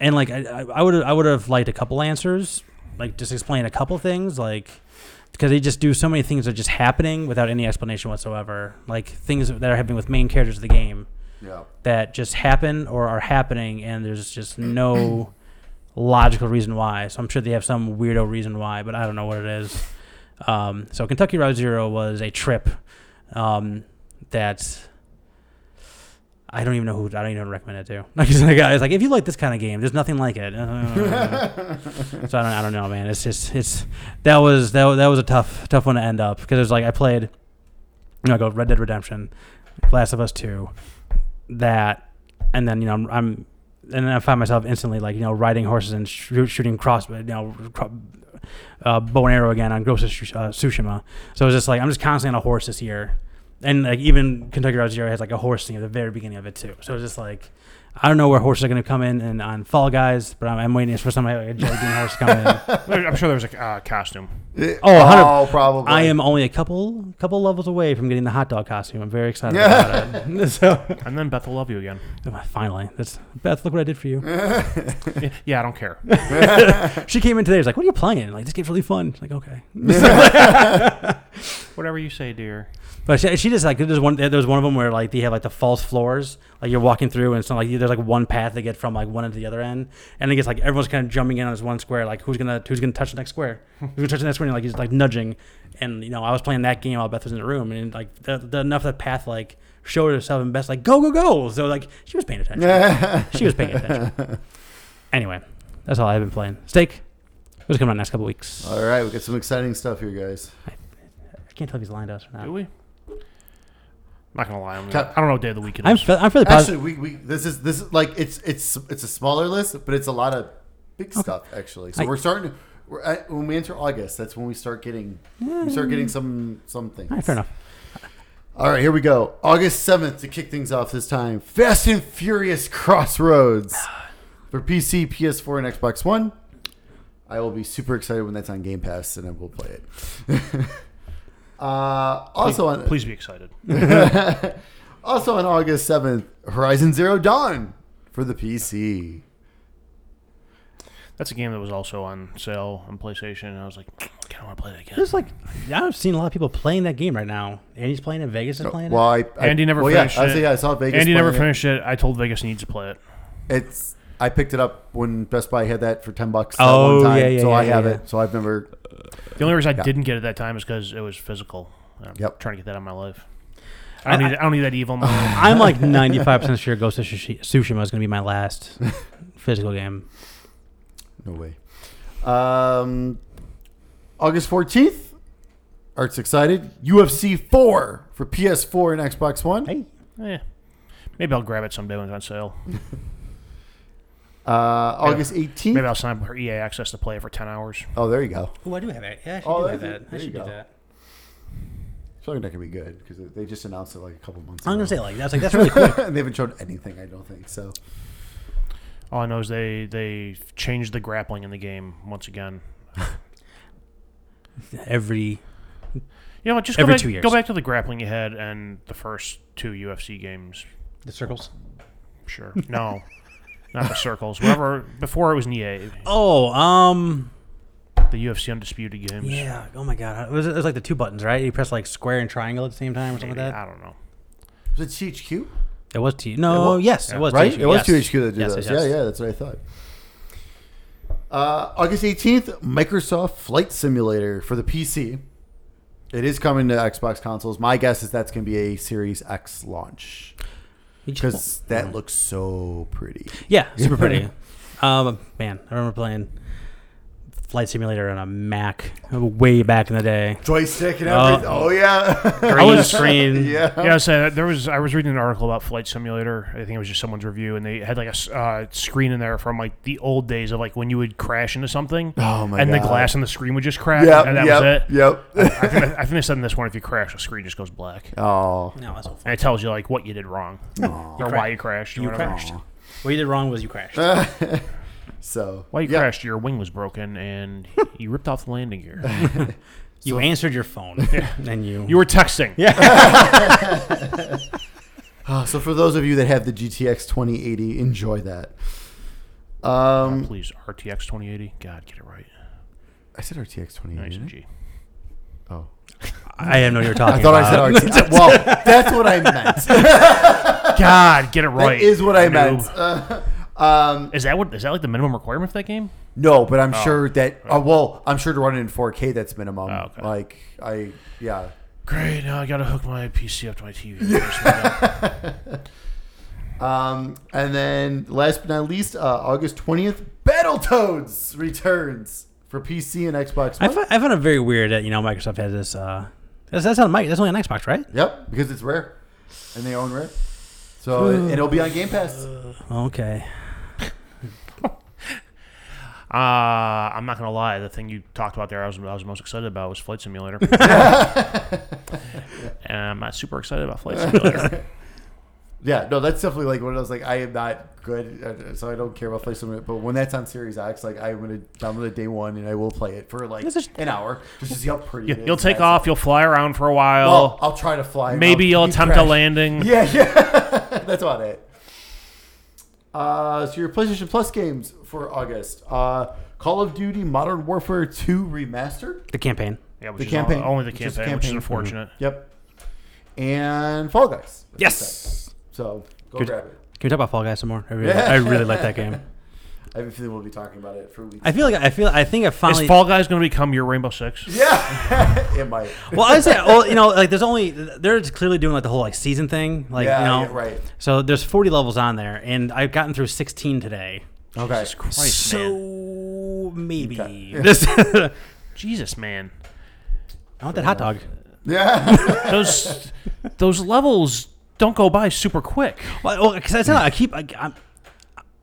and like I, I- I would I would have liked a couple answers, like just explain a couple things, like because they just do so many things that are just happening without any explanation whatsoever, like things that are happening with main characters of the game yeah. that just happen or are happening, and there's just no logical reason why. So I'm sure they have some weirdo reason why, but I don't know what it is. Um, so Kentucky Route Zero was a trip um, that I don't even know who I don't even recommend it to. Like it's like, it's like if you like this kind of game, there's nothing like it. so I don't I don't know, man. It's just it's that was that, was- that was a tough tough one to end up because it was like I played you know I go Red Dead Redemption, Last of Us Two, that, and then you know I'm, I'm and then I find myself instantly like you know riding horses and shoot, shooting cross you know uh, bow and arrow again on Ghost of uh, Tsushima. So it's just like I'm just constantly on a horse this year, and like even Kentucky Route Zero has like a horse thing at the very beginning of it too. So it's just like I don't know where horses are going to come in and on Fall Guys, but I'm, I'm waiting for somebody like a Jelly Bean horse to come in. I'm sure there's a uh, costume. Oh, 100 oh, probably. I am only a couple couple levels away from getting the hot dog costume. I'm very excited about it. so And then Beth will love you again. finally, that's Beth. Look what I did for you. Yeah, I don't care. She came in today. She's like, "What are you playing?" Like, this game's really fun. Like, okay. Whatever you say, dear. But she, she just like there's one there's one of them where like they have like the false floors. Like you're walking through and it's not like there's like one path to get from like one end to the other end. And it gets like everyone's kind of jumping in on this one square like who's gonna who's gonna touch the next square? Who's gonna touch the next square? And like he's like nudging. And you know I was playing that game while Beth was in the room. And like the, the enough that path like showed herself and Beth's like go go go! So like she was paying attention. She was paying attention. Anyway that's all I've been playing. Steak what's coming out next couple weeks. All right, we got some exciting stuff here, guys. I can't tell if he's lying to us or not. Do not we? Not gonna lie. I'm, Cut. I don't know what day of the week it I'm is. fe- I'm fairly positive Actually, we, we this is this is like it's it's it's a smaller list, but it's a lot of big stuff actually. So I- we're starting. To, We're at, when we enter August, that's when we start getting we start getting some some things. all right, fair enough All right, here we go. August seventh to kick things off this time. Fast and Furious Crossroads for PC, PS4, and Xbox One. I will be super excited when that's on Game Pass, and I will play it. uh, also on Please be excited. also on August seventh, Horizon Zero Dawn for the PC. That's a game that was also on sale on PlayStation, and I was like, I kind of want to play that again. There's like I've seen a lot of people playing that game right now. Andy's playing it. Vegas is playing it. Well, I, I Andy never well, finished yeah, I, it. say, yeah, I saw Vegas. Andy never finished it. I told Vegas he needs to play it. it. It's I picked it up when Best Buy had that for ten bucks. that Oh, one time, yeah, yeah, so I yeah, have yeah. it. So I've never. The only reason I Yeah. didn't get it that time is because it was physical. I'm Yep. trying to get that out of my life. I don't I- need. I, don't need that evil. Money. I'm like 95 percent sure Ghost of Tsushima is going to be my last physical game. No way. Um, August 14th. Art's excited. UFC 4 for PS4 and Xbox One. Hey, Eh, maybe I'll grab it someday when it's on sale. Uh, August 18th. Maybe I'll sign up for EA access to play it for ten hours. Oh, there you go. oh, I do have it. Yeah, I actually Oh, do have there- that. I there you should do go. that. It's probably not going to be good because they just announced it like a couple months I'm ago. gonna say like that's like that's really quick. and they haven't shown anything, I don't think. So, All I know is they they changed the grappling in the game once again. Every You know what? Just Every go back, two years. Go back to the grappling you had and the first two UFC games. the circles. Sure. No. Not the circles. Whatever. Before it was NEA, Oh, um, the UFC Undisputed Games. yeah. Oh my god, it was, it was like the two buttons, right? You press like square and triangle at the same time or something Maybe. like that. I don't know. Was it THQ? It was T. No, was- yes, yeah. it was right? THQ, It was yes. THQ that did Yes, this. yes, yes. Yeah, yeah, that's what I thought. Uh, August 18th, Microsoft Flight Simulator for the PC. It is coming to Xbox consoles. My guess is that's going to be a Series X launch You just- because that looks so pretty. yeah, super pretty. um, man, I remember playing Flight Simulator on a Mac way back in the day. Joystick and Oh. everything. Oh, yeah. Green screen. yeah. Yeah, so there was. I was reading an article about Flight Simulator. I think it was just someone's review, and they had like a uh, screen in there from like the old days of like when you would crash into something, Oh, my and the glass on the screen would just crack, Yep, and that yep, was it. Yep. I think, I think they said in this one, if you crash, the screen just goes black, oh. No, that's all and it tells you like what you did wrong or why you crashed. Or You whatever. crashed. What you did wrong was you crashed. So. while you yeah. crashed? Your wing was broken, and you ripped off the landing gear. you answered your phone, and you You were texting. yeah. Uh, so for those of you that have the GTX 2080, enjoy that. Um, Please, RTX 2080. God, get it right. I said RTX 2080. Nice didn't and I? G. Oh. I didn't know what you were talking I thought about. I said RTX. well, that's what I meant. God, get it right. That is what I noob. meant. Uh, um, Is that what? Is that like the minimum requirement for that game? no, but I'm sure that. Uh, well, I'm sure to run it in 4K, that's minimum. Oh, okay. Like I, yeah. Great. Now I gotta hook my PC up to my TV. Um, and then last but not least, uh, August 20th, Battletoads returns for PC and Xbox. I One. find, I find it very weird that you know Microsoft has this. Uh, that's, that's on Mike. That's only on Xbox, right? Yep, because it's rare, and they own Rare, so it, it'll be on Game Pass. Okay. Uh, I'm not gonna lie. The thing you talked about there, I was I was most excited about was Flight Simulator. and I'm not super excited about Flight Simulator. Yeah, no, that's definitely like one of those like I am not good, uh, so I don't care about Flight Simulator. But when that's on Series X, like I'm gonna download it day one and I will play it for like This is- an hour just to see how pretty. You, it is. you'll take off. You'll fly around for a while. Well, I'll try to fly. Maybe I'll you'll keep attempt a landing. Yeah, yeah, that's about it. Uh, so your PlayStation Plus games for August: uh, Call of Duty Modern Warfare 2 Remastered. The campaign. Yeah, which The is campaign. Only the Just campaign, which is campaign. unfortunate. Yep. And Fall Guys. as Yes. So go Good. grab it. Can we talk about Fall Guys some more? I really, Yeah. I really like that game. I have a feeling we'll be talking about it for weeks. I feel like I feel I think I finally. Is Fall Guys going to become your Rainbow Six? Yeah, it might. well, I say, well, you know, like there's only they're clearly doing like the whole like season thing, like yeah, you know, yeah, right. So there's 40 levels on there, and I've gotten through 16 today. Okay. Jesus Christ, so man. maybe Okay. this. I Jesus, man. I want that hot dog. Yeah. Those those levels don't go by super quick. Well, because I said I keep. I, I'm,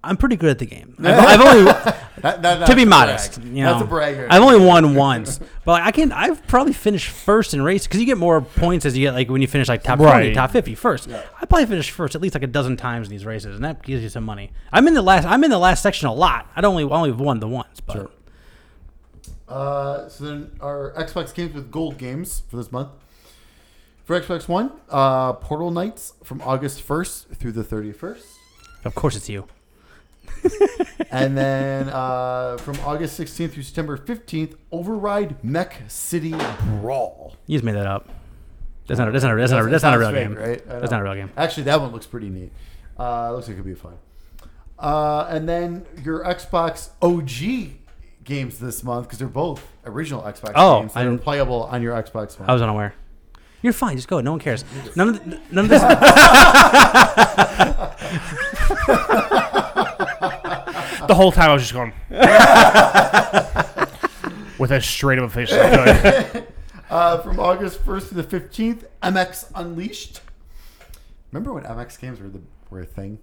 I'm pretty good at the game. I've, I've only Not- not- not to be modest, brag. you know, Not to brag here. I've only won once, but like, I can. I've probably finished first in race because you get more points as you get like when you finish like top twenty, top 50 first. Yeah. I probably finished first at least like a dozen times in these races, and that gives you some money. I'm in the last. I'm in the last section a lot. I don't only only won the once, but Sure. Uh, so then our Xbox games with gold games for this month. For Xbox One, uh, Portal Knights from August 1st through the 31st. of course it's you. And then uh, from August 16th through September 15th, Override Mech City Brawl. You just made that up. That's not. a- That's not. a- That's not. a- That's not a real fake, game. right? That's not a real game. Actually, that one looks pretty neat. Uh, looks like it could be fun. Uh, and then your Xbox OG games this month because they're both original Xbox Oh, games that are playable on your Xbox One. I was unaware. You're fine. Just go. No one cares. None of the, none of this. The whole time I was just going with as straight of a face as I could. Uh, from August 1st to the 15th, MX Unleashed. Remember when MX games were the were a thing?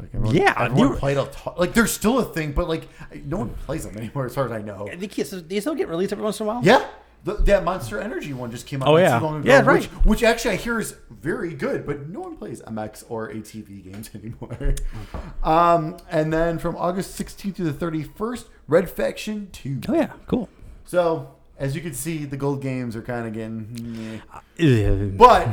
Like everyone, Yeah, everyone you were- played a ton. Like they're still a thing, but like no one plays them anymore, as far as I know. They, keep- they still get released every once in a while. Yeah, the, that Monster Energy one just came out. Oh, not yeah. too long ago, Yeah, right. Which, which actually I hear is very good, but no one plays MX or ATV games anymore. um, and then from August 16th to the 31st, Red Faction 2. Oh yeah. Cool. So as you can see, the gold games are kind of getting. meh. But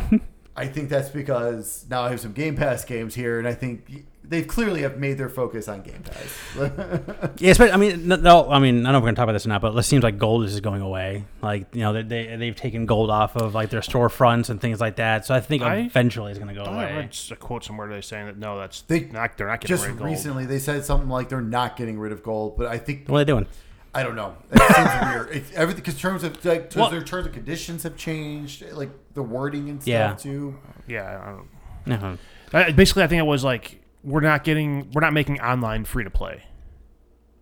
I think that's because now I have some Game Pass games here, and I think they clearly have made their focus on Game Pass. Yeah, especially, I mean, no, no, I mean, I don't know if we're gonna talk about this or not, but it seems like gold is just going away. Like, you know, they, they they've taken gold off of like their storefronts and things like that. So I think I- eventually it's gonna go away. I away. read a quote somewhere today saying that no, that's They not. They're not getting Just rid of gold. recently, they said something like they're not getting rid of gold, but I think What are they doing? I don't know. It seems weird. It's everything because terms of like terms, Well- their terms and conditions have changed, like the wording and stuff Yeah. too. Yeah. I don't, Uh-huh. I- basically, I think it was like we're not getting, we're not making online free to play.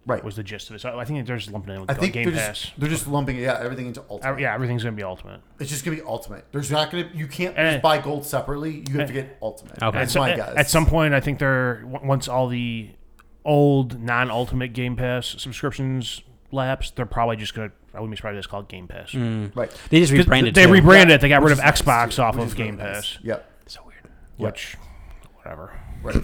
Right. Was the gist of it? So I think they're just lumping it in with I think Game they're Pass. just they're just lumping yeah everything into ultimate. yeah, everything's gonna be ultimate. It's just gonna be ultimate. There's not gonna you can't Eh. just buy gold separately. You have to Eh. get ultimate. Okay. That's So my at, guess. at some point, I think they're w- once all the old non-ultimate Game Pass subscriptions lapse, they're probably just gonna. I wouldn't be surprised if it's called Game Pass. right. They just 'Cause rebranded. They too. rebranded it. They got Which rid of Xbox too, off of is really Game nice. Pass, Yep. So weird. Yep. which whatever. Right.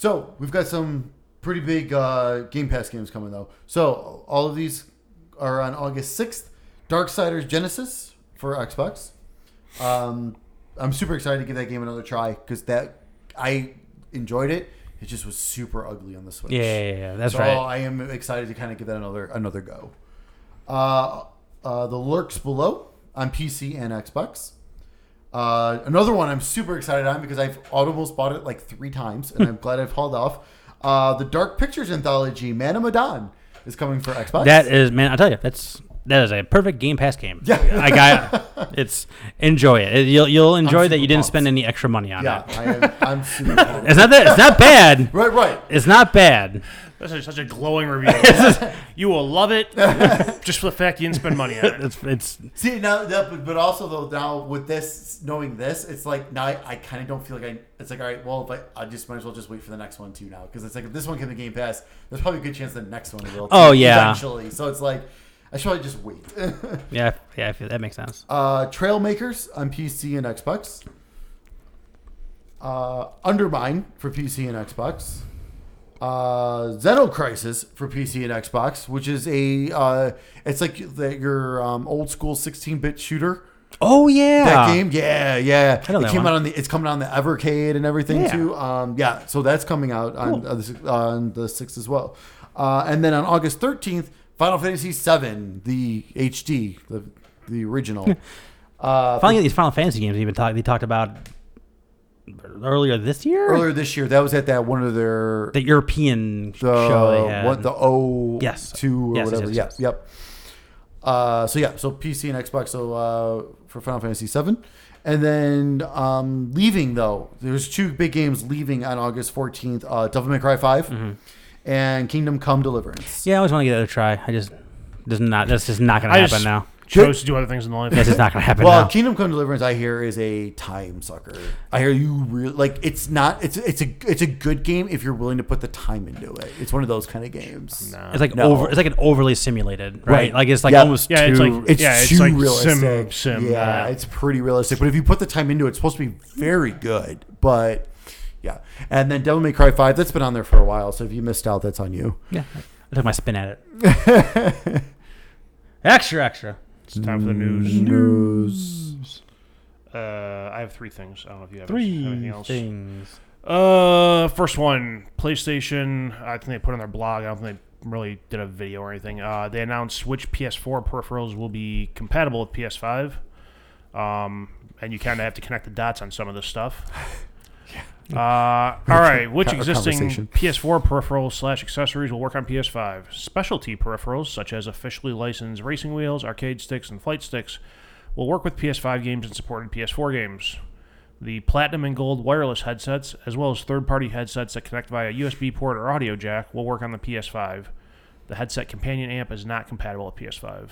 So we've got some pretty big uh, Game Pass games coming though. So all of these are on August sixth. Darksiders Genesis for Xbox. Um, I'm super excited to give that game another try because that I enjoyed it. It just was super ugly on the Switch. Yeah, yeah, yeah, that's so right. I am excited to kind of give that another another go. Uh, uh, the Lurks Below on PC and Xbox. Uh, another one I'm super excited on because I've almost bought it like three times, and I'm glad I've hauled off. Uh, the Dark Pictures anthology, Man of Medan, is coming for Xbox. That is, man, I tell you, that's that is a perfect Game Pass game. Yeah. I got it's enjoy it. You'll you'll enjoy that you didn't pumped. spend any extra money on yeah, it. I am, I'm super. pumped. It's not that it's not bad. right, right. It's not bad. That's a, such a glowing review. you will love it just for the fact you didn't spend money on it. It's it's See now, that, but, but also though now with this knowing this, it's like now I, I kind of don't feel like I. It's like all right, well, if I, I just might as well just wait for the next one too now because it's like if this one came to Game Pass, there's probably a good chance the next one will. Oh, yeah. eventually. So it's like I should probably just wait. yeah yeah that makes sense. uh, Trailmakers on PC and Xbox. Uh, Undermine for PC and Xbox. Uh, Xenocrisis for PC and Xbox, which is a uh, it's like the, your um, old school 16-bit shooter. Oh yeah, That game, yeah, yeah. I know it that came one. out on the. It's coming out on the Evercade and everything Yeah. too. Um, yeah. So that's coming out on Cool. uh, the, on the sixth as well. Uh, and then on August thirteenth, Final Fantasy VII, the HD, the the original. uh, Finally, these Final Fantasy games even talked. They talked about earlier this year. earlier this year, that was at that one of their the European the show they had. what the O Yes. two or Yes, yes, whatever. yes, Yep, yes. yep. Uh, so yeah, so PC and Xbox. So uh, for Final Fantasy VII, and then um, leaving though, there's two big games leaving on August 14th. Uh, Devil May Cry 5 and Kingdom Come Deliverance. Yeah, I always want to give it a try. I just does not. This is not going to I happen just now. chose to do other things in life. This is not going to happen Well, now. Kingdom Come Deliverance, I hear, is a time sucker. I hear you really like. It's not. It's it's a it's a good game if you're willing to put the time into it. It's one of those kind of games. Nah. It's like No. over. It's like an overly simulated, right? Right. Like it's like Yeah. almost Yeah, too. it's like- It's Yeah, it's too like realistic. sim- sim, yeah, uh, it's pretty realistic. But if you put the time into it, it's supposed to be very good. But yeah, and then Devil May Cry Five, that's been on there for a while. So if you missed out, that's on you. yeah, I took my spin at it. extra, extra. It's time for the news. News. Uh, I have three things. I don't know if you have Three anything else. things. Uh, first one, PlayStation. I think they put on their blog. I don't think they really did a video or anything. Uh, they announced which PS4 peripherals will be compatible with PS5. Um, and you kind of have to connect the dots on some of this stuff. Uh, all right. Which existing. PS4 peripherals slash accessories will work on PS5? Specialty peripherals such as officially licensed racing wheels, arcade sticks, and flight sticks will work with PS5 games and supported PS4 games. The platinum and gold wireless headsets, as well as third-party headsets that connect via USB port or audio jack, will work on the PS5. The headset companion amp is not compatible with PS5.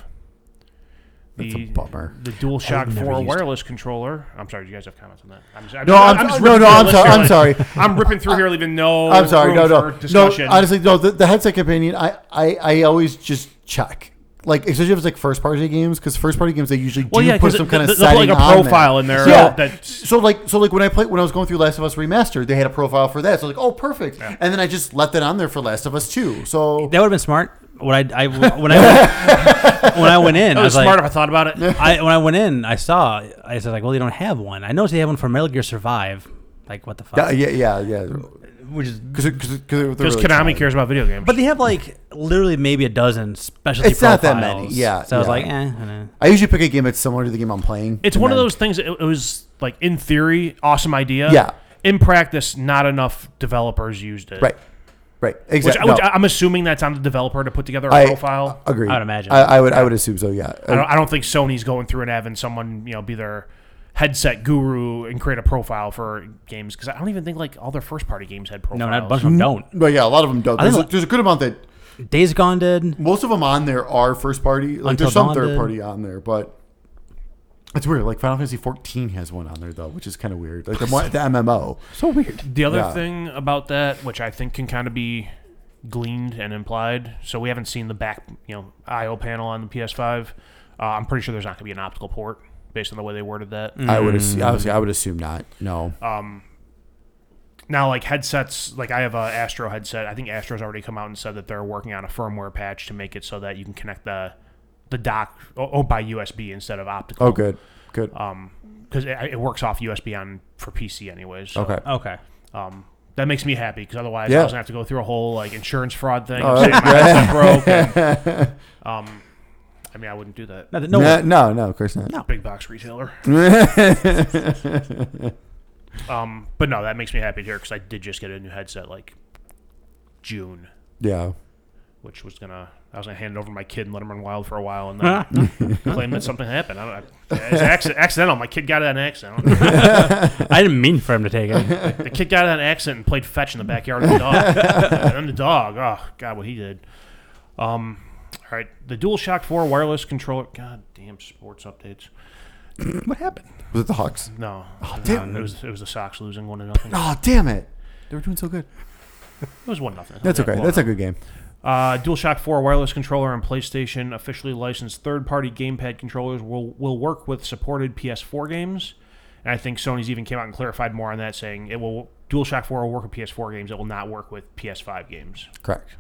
That's a bummer. the DualShock never 4 used it. wireless controller. I'm sorry, do you guys have comments on that? I'm just, I'm No, just- I'm, just no, ripping no, through I'm sorry. I'm here, sorry. I'm ripping through here, leaving no. I'm sorry. room No, no, for no. Honestly, no. The, the headset companion, I, I, I always just check. Like especially if it's like first party games, because first party games they usually do well, yeah, put because some kind of setting like a on there. profile in there. Yeah. That's, So like so like when I played when I was going through Last of Us Remastered, they had a profile for that. So like, oh perfect. And then I just left it on there for Last of Us 2. So That would have been smart. When I, I when I when I went in, I I was was smart like, if I thought about it. I when I went in, I saw. I said like, well, they don't have one. I noticed they have one for Metal Gear Survive. Like what the fuck? Yeah, yeah, yeah, yeah. Which is, Because Because because Konami cares about video games. but they have like literally maybe a dozen specialty. It's not that many, yeah, So I was like, eh. I. I usually pick a game that's similar to the game I'm playing. it's and one of those things. It, it was like in theory, awesome idea. Yeah. In practice, not enough developers used it. Right, right, Which, exactly. which I'm assuming that's on the developer to put together a I profile. agree. I would imagine. I, I would. I would assume so. Yeah. I, don't, I don't think Sony's going through and having someone you know be their headset guru and create a profile for games because I don't even think like all their first party games had profiles. No, not a bunch of them don't. But yeah, a lot of them don't. I There's a, there's a good amount that Days Gone did. most of them on there are first party. Like Until there's some Dawn third did. party on there, but it's weird. Like Final Fantasy 14 has one on there though, which is kind of weird. Like the, one- the MMO. So weird. The other Yeah. thing about that, which I think can kind of be gleaned and implied, so we haven't seen the back, you know, I/O panel on the PS5. Uh, I'm pretty sure there's not going to be an optical port based on the way they worded that. I would assume. Mm. Obviously, I would assume not. No. Now, like headsets, like I have a Astro headset. I think Astro's already come out and said that they're working on a firmware patch to make it so that you can connect the the dock oh, by USB instead of optical. Oh, good. Good. Um, because it, it works off USB on for PC anyways. So, okay. Okay. Um, that makes me happy because otherwise Yeah. I was gonna have to go through a whole like insurance fraud thing. Oh, of saying my headset broke. And, um, I mean, I wouldn't do that. No, no, No, no, no, of course not. No. Big box retailer. Um, but no, that makes me happy to hear because I did just get a new headset like June, Yeah. Which was gonna I was gonna hand it over to my kid and let him run wild for a while and then claim that something happened. I don't, I, it's accident, accidental. My kid got it on accident. I didn't mean for him to take it. The kid got it on accident and played fetch in the backyard of the dog. and the dog, oh god, what he did. Um, all right, the DualShock 4 wireless controller. God damn, sports updates. what happened? Was it the Hawks? No, Oh, damn. it was it was the Sox losing one to nothing. Oh, damn it. They were doing so good. It was one nothing. That's okay. That's a good game. Uh, DualShock 4 wireless controller and PlayStation officially licensed third-party gamepad controllers will will work with supported PS4 games. And I think Sony's even came out and clarified more on that, saying it will DualShock 4 will work with PS4 games. It will not work with PS5 games. Correct.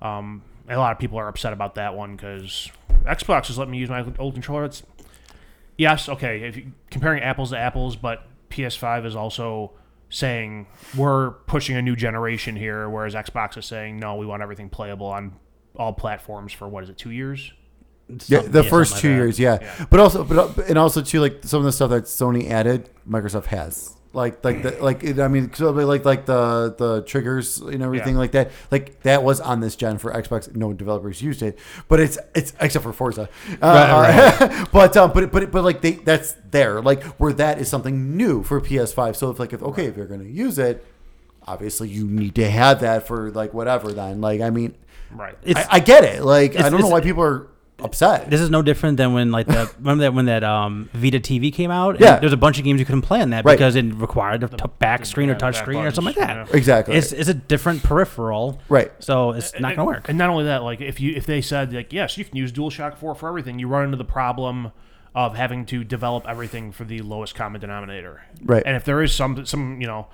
Um, a lot of people are upset about that one because Xbox is letting me use my old controller. It's yes, okay. If you comparing apples to apples, but PS5 is also saying we're pushing a new generation here, whereas Xbox is saying no, we want everything playable on all platforms for what is it, two years? Yeah, the yeah, first two like years, yeah. Yeah. But also, but uh, and also too, like some of the stuff that Sony added, Microsoft has. Like, like the like. It, I mean, so like like the the triggers and everything Yeah. like that. Like that was on this gen for Xbox. No developers used it, but it's it's except for Forza. Uh, but um, but but but like they that's there. Like where that is something new for PS5. So if like if okay, if you're gonna use it, obviously you need to have that for like whatever. Then like I mean, Right. I, I get it. Like I don't know why people are upset. This is no different than when like the remember that when that um, Vita TV came out. Yeah. there's a bunch of games you couldn't play on that Right. because it required a t- back screen or touch back screen or something like buttons, that. Exactly. It's it's a different peripheral, Right. So it's not gonna work. And not only that, like if you if they said like yes, you can use DualShock 4 for everything, you run into the problem of having to develop everything for the lowest common denominator. Right. And if there is some some you know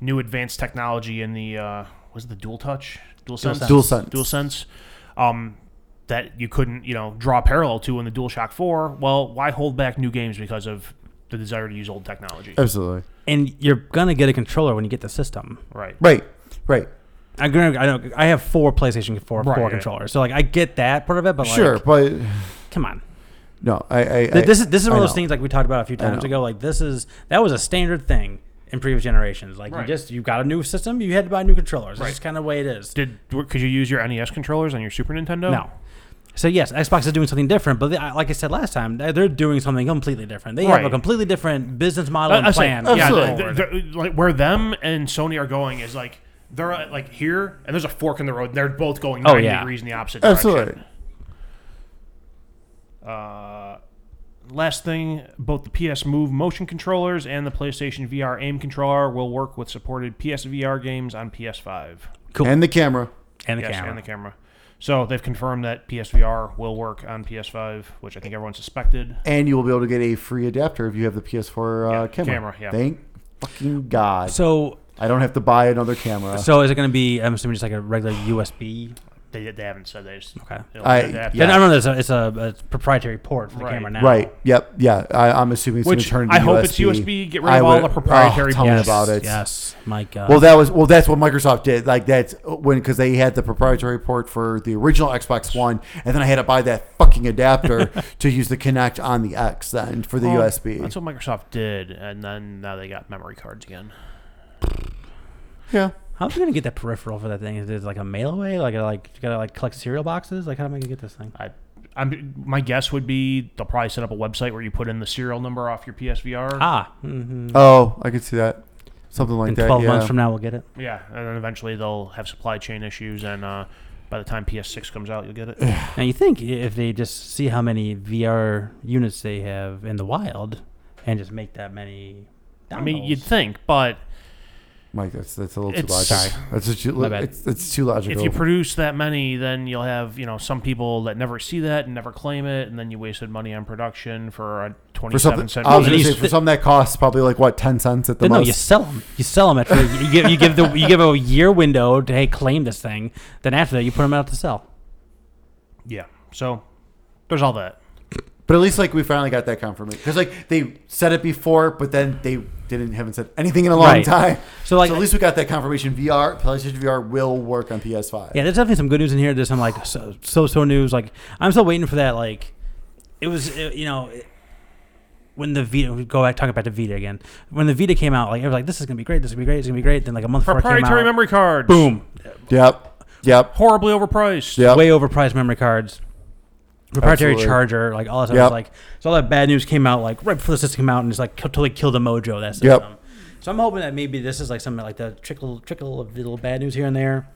new advanced technology in the uh, was it the Dual Touch, Dual Sense, DualSense. Dual Sense, um, that you couldn't you know draw parallel to in the DualShock 4. Well, why hold back new games because of the desire to use old technology? Absolutely. and you're gonna get a controller when you get the system. Right. Right. Right. I'm gonna, I know I have four PlayStation 4 Right, four yeah. controllers, so like I get that part of it, but sure, like, but come on. no, I. I, Th- this is this is I one of those know. things like we talked about a few times know. ago. Like this is that was a standard thing in previous generations. Like Right. you just you got a new system, you had to buy new controllers. Right. That's kind of the way it is. Did could you use your NES controllers on your Super Nintendo? No. So yes, Xbox is doing something different, but they, I- like I said last time, they're they're doing something completely different. They have a Right. completely different business model I- and I say, plan. yeah, Absolutely. they're- they're- like where them and Sony are going is like they're uh, like here, and there's a fork in the road. And they're both going Oh, 90 yeah. degrees in the opposite direction. Absolutely. Uh, last thing, both the PS Move motion controllers and the PlayStation VR aim controller will work with supported PSVR games on PS5. cool. and the camera. and the yes, camera. and the camera. So they've confirmed that PSVR will work on PS5, which I think everyone suspected. And you will be able to get a free adapter if you have the PS4 uh, Yeah, camera. camera, yeah. Thank fucking God. so I don't have to buy another camera. so is it going to be? I'm assuming just like a regular USB They they haven't said they just Okay. I- adapt. yeah. Yeah. I don't know. It's a, it's a, a proprietary port for the Right. camera now. Right. Yep. Yeah. I, I'm assuming it's Which going to turn. I to hope it's USB. Get rid I of all would- the proprietary oh, tell me bullshit. about it. Yes. My God. Well, that was well. That's what Microsoft did. Like that's when because they had the proprietary port for the original Xbox One, and then I had to buy that fucking adapter to use the Kinect on the X then for the oh, Well, USB. That's what Microsoft did, and then now they got memory cards again. yeah. How's we gonna get that peripheral for that thing? Is it like a mail away? Like, a, like you gotta like collect cereal boxes? Like, how am I gonna get this thing? I, I'm my guess would be they'll probably set up a website where you put in the serial number off your PSVR. Ah. Mm-hmm. Oh, I could see that. Something like In that. 12 yeah. months from now, we'll get it. Yeah, and then eventually they'll have supply chain issues, and uh, by the time PS6 comes out, you'll get it. Now, you think if they just see how many VR units they have in the wild and just make that many. I mean, you'd think, but Mike, that's that's a little too It's- logical. That's a, too- My bad. it's, it's too logical. if you produce that many, then you'll have you know some people that never see that and never claim it, and then you wasted money on production for a for twenty-seven cent. cent. I was going to you say for st- something that costs probably like what ten cents at the But no, most. you sell them. You sell them after you give you give the you give a year window to hey claim this thing. Then after that, you put them out to sell. yeah, so there's all that. But at least like we finally got that confirmation because like they said it before, but then they didn't haven't said anything in a long Right. time. So like, so at least we got that confirmation. VR, PlayStation VR will work on PS5. yeah, there's definitely some good news in here. There's some like so so, so news. Like I'm still waiting for that. Like it was uh, you know. it- When the Vita, we go back talking about the Vita again. When the Vita came out, like I was like, "This is gonna be great. This is gonna be great. It's gonna be great." Then like a month before it came Proprietary out, memory cards. boom, Yep. Yep. Horribly overpriced. Yep. way overpriced memory cards, proprietary Absolutely. charger, like all that stuff. Yep. was Like so, all that bad news came out like right before the system came out, and it's like totally killed the mojo of that system. Yep. So I'm hoping that maybe this is like something like the trickle trickle of little bad news here and there,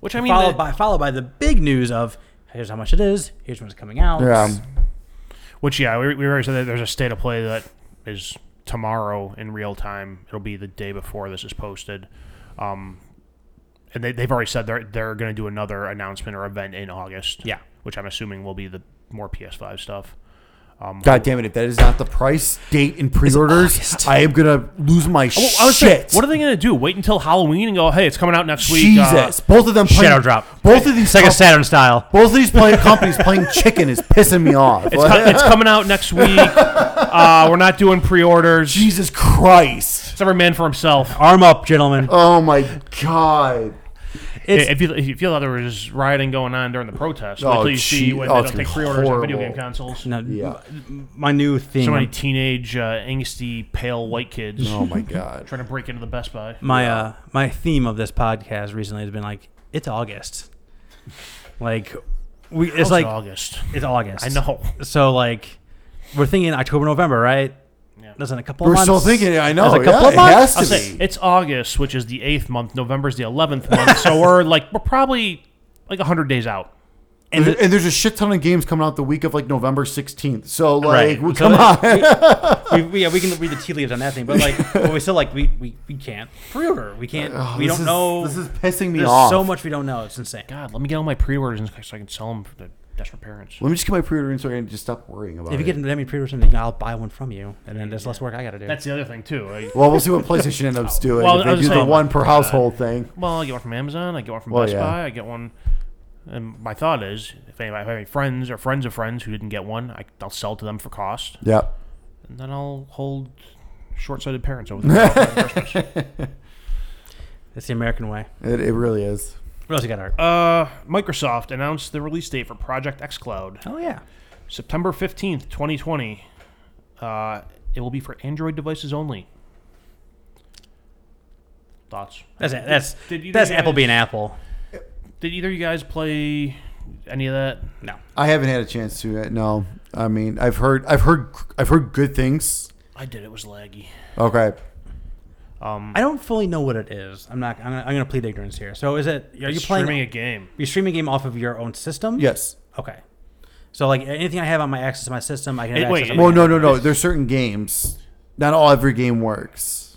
Which I mean, followed the- by followed by the big news of here's how much it is, here's when it's coming out. Yeah. Which yeah, we, we already said that there's a state of play that is tomorrow in real time. It'll be the day before this is posted, um, and they, they've already said they're they're going to do another announcement or event in August. Yeah. Which I'm assuming will be the more PS5 stuff. Um, God damn it! If that is not the price, date, and pre-orders, I am gonna lose my Well, I was saying, shit. what are they going to do? Wait until Halloween and go, hey, it's coming out next week. Jesus! Uh, both of them playing Shadow drop. Both of these Sega com- Saturn style. both of these playing companies playing chicken is pissing me off. it's, co- it's coming out next week. Uh, we're not doing pre-orders. Jesus Christ! It's every man for himself. Arm up, gentlemen. Oh my God! It's if you if you feel that there was rioting going on during the protest, wait Oh, till you see gee- when oh, they it's don't take gonna be pre-orders on video horrible. game consoles. no, Yeah. m- my new thing. So many teenage, uh, angsty, pale white kids Oh my God! trying to break into the Best Buy. my uh my theme of this podcast recently has been like it's August. Like we it's How's like it August. it's August. I know. So like we're thinking October, November, right? Yeah. That's in a couple We're of months. still thinking. I know. That's a couple yeah, of it months. has I'll to say be. it's August, which is the eighth month. November's the eleventh month. so we're like we're probably like hundred days out. And And, there's a shit ton of games coming out the week of like November 16th. So like, Right. well, So come on. we, we, yeah, we can read the tea leaves on that thing, but like, but we still like we, we, we can't pre-order. We can't. Oh, we don't is- know. This is pissing me There's off. so much we don't know. It's insane. God, let me get all my pre-orders so I can sell them for the desperate parents. Let me just get my pre-order in so I can just stop worrying about it. If you it. get that many pre-orders, then I'll buy one from you, and then there's less work I got to do. That's the other thing too. I, well, we'll see what PlayStation ends up doing. Well, if I they was do the saying, one per uh, household thing. well, I get one from Amazon. I get one from Well, Best yeah. Buy. I get one. And my thought is, if anybody if I have any friends or friends of friends who didn't get one, I, I'll sell to them for cost, Yep. and then I'll hold short-sighted parents over the Christmas. It's the American way. It, it really is. What else you got, Art? Uh, Microsoft announced the release date for Project xCloud, Oh yeah. September fifteenth, twenty twenty. Uh, it will be for Android devices only. Thoughts? That's that's Did either that's you Apple being Apple. Did either of you guys play any of that? No. I haven't had a chance to yet. No, I mean, I've heard, I've heard, I've heard good things. I did. It was laggy. Okay. Um, I don't fully know what it is. I'm not. I'm gonna, I'm gonna plead ignorance here. So is it? Are you it's playing? streaming a game? Are you streaming a game off of your own system? Yes. Okay. So like anything I have on my access to my system, I can have Hey, wait, access. on Well, no, no, no. There's certain games. Not all every game works.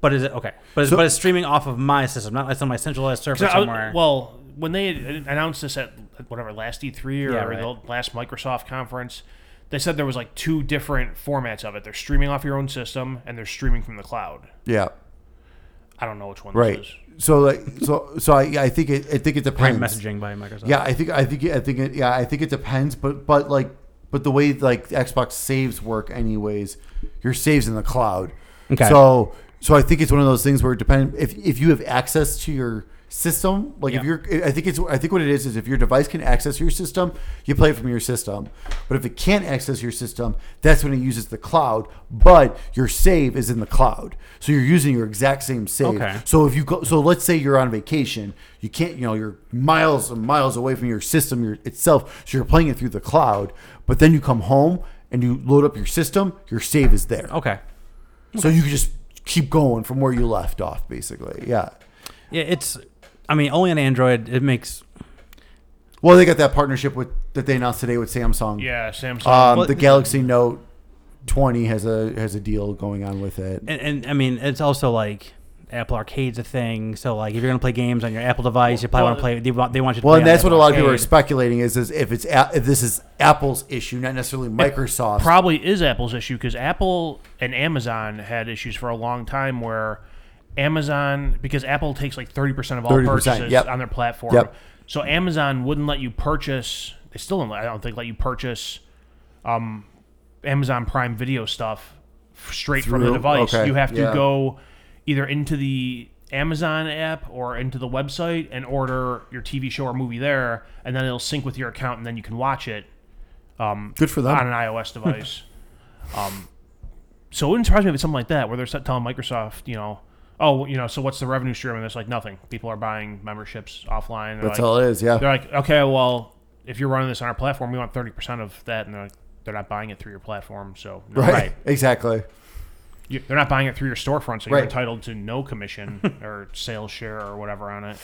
But is it okay? But it's, So- but it's streaming off of my system, not like on my centralized server So I- somewhere. well, when they announced this at whatever last E3 or Yeah, right. the last Microsoft conference, they said there was like two different formats of it. They're streaming off your own system and they're streaming from the cloud. Yeah. I don't know which one Right. this is. So like so so I I think it I think it Prime depends. messaging by Microsoft. Yeah, I think I think I think it, yeah, I think it depends, but but like but the way like Xbox saves work anyways, your saves in the cloud. Okay. So so I think it's one of those things where it depends if if you have access to your system, like if Yeah. you're I think it's I think what it is is if your device can access your system, you play it from your system. But if it can't access your system, that's when it uses the cloud, but your save is in the cloud. So you're using your exact same save. Okay. So if you go, so let's say you're on vacation, you can't, you know, you're miles and miles away from your system your, itself, so you're playing it through the cloud. But then you come home and you load up your system, your save is there, Okay. so you can just keep going from where you left off, basically. Yeah. Yeah, it's. I mean, only on Android. It makes. Well, they got that partnership with that they announced today with Samsung. Yeah, Samsung. Um, Well, the Galaxy Note 20 has a has a deal going on with it. And, and I mean, it's also like Apple Arcade's a thing. So like, if you're gonna play games on your Apple device, you probably Well, want to play. They want, they want you to. Well, play and on that's what a Apple lot of people are speculating is, is if it's a, if this is Apple's issue, not necessarily Microsoft's. probably is Apple's issue because Apple and Amazon had issues for a long time where Amazon because Apple takes like thirty percent of all 30%, purchases yep. on their platform. Yep. So Amazon wouldn't let you purchase. They still don't. I don't think let you purchase um, Amazon Prime Video stuff straight from the device. okay, You have to yeah. go either into the Amazon app or into the website and order your TV show or movie there, and then it'll sync with your account, and then you can watch it um, Good for them. on an iOS device. um, so it wouldn't surprise me if it's something like that, where they're telling Microsoft, you know, oh, you know, so what's the revenue stream? And it's like nothing. People are buying memberships offline. They're That's like, all it is. Yeah. they're like, okay, well, if you're running this on our platform, we want thirty percent of that, and they're like, they're not buying it through your platform, so no. Right. Exactly. You, they're not buying it through your storefront, so Right. you're entitled to no commission or sales share or whatever on it.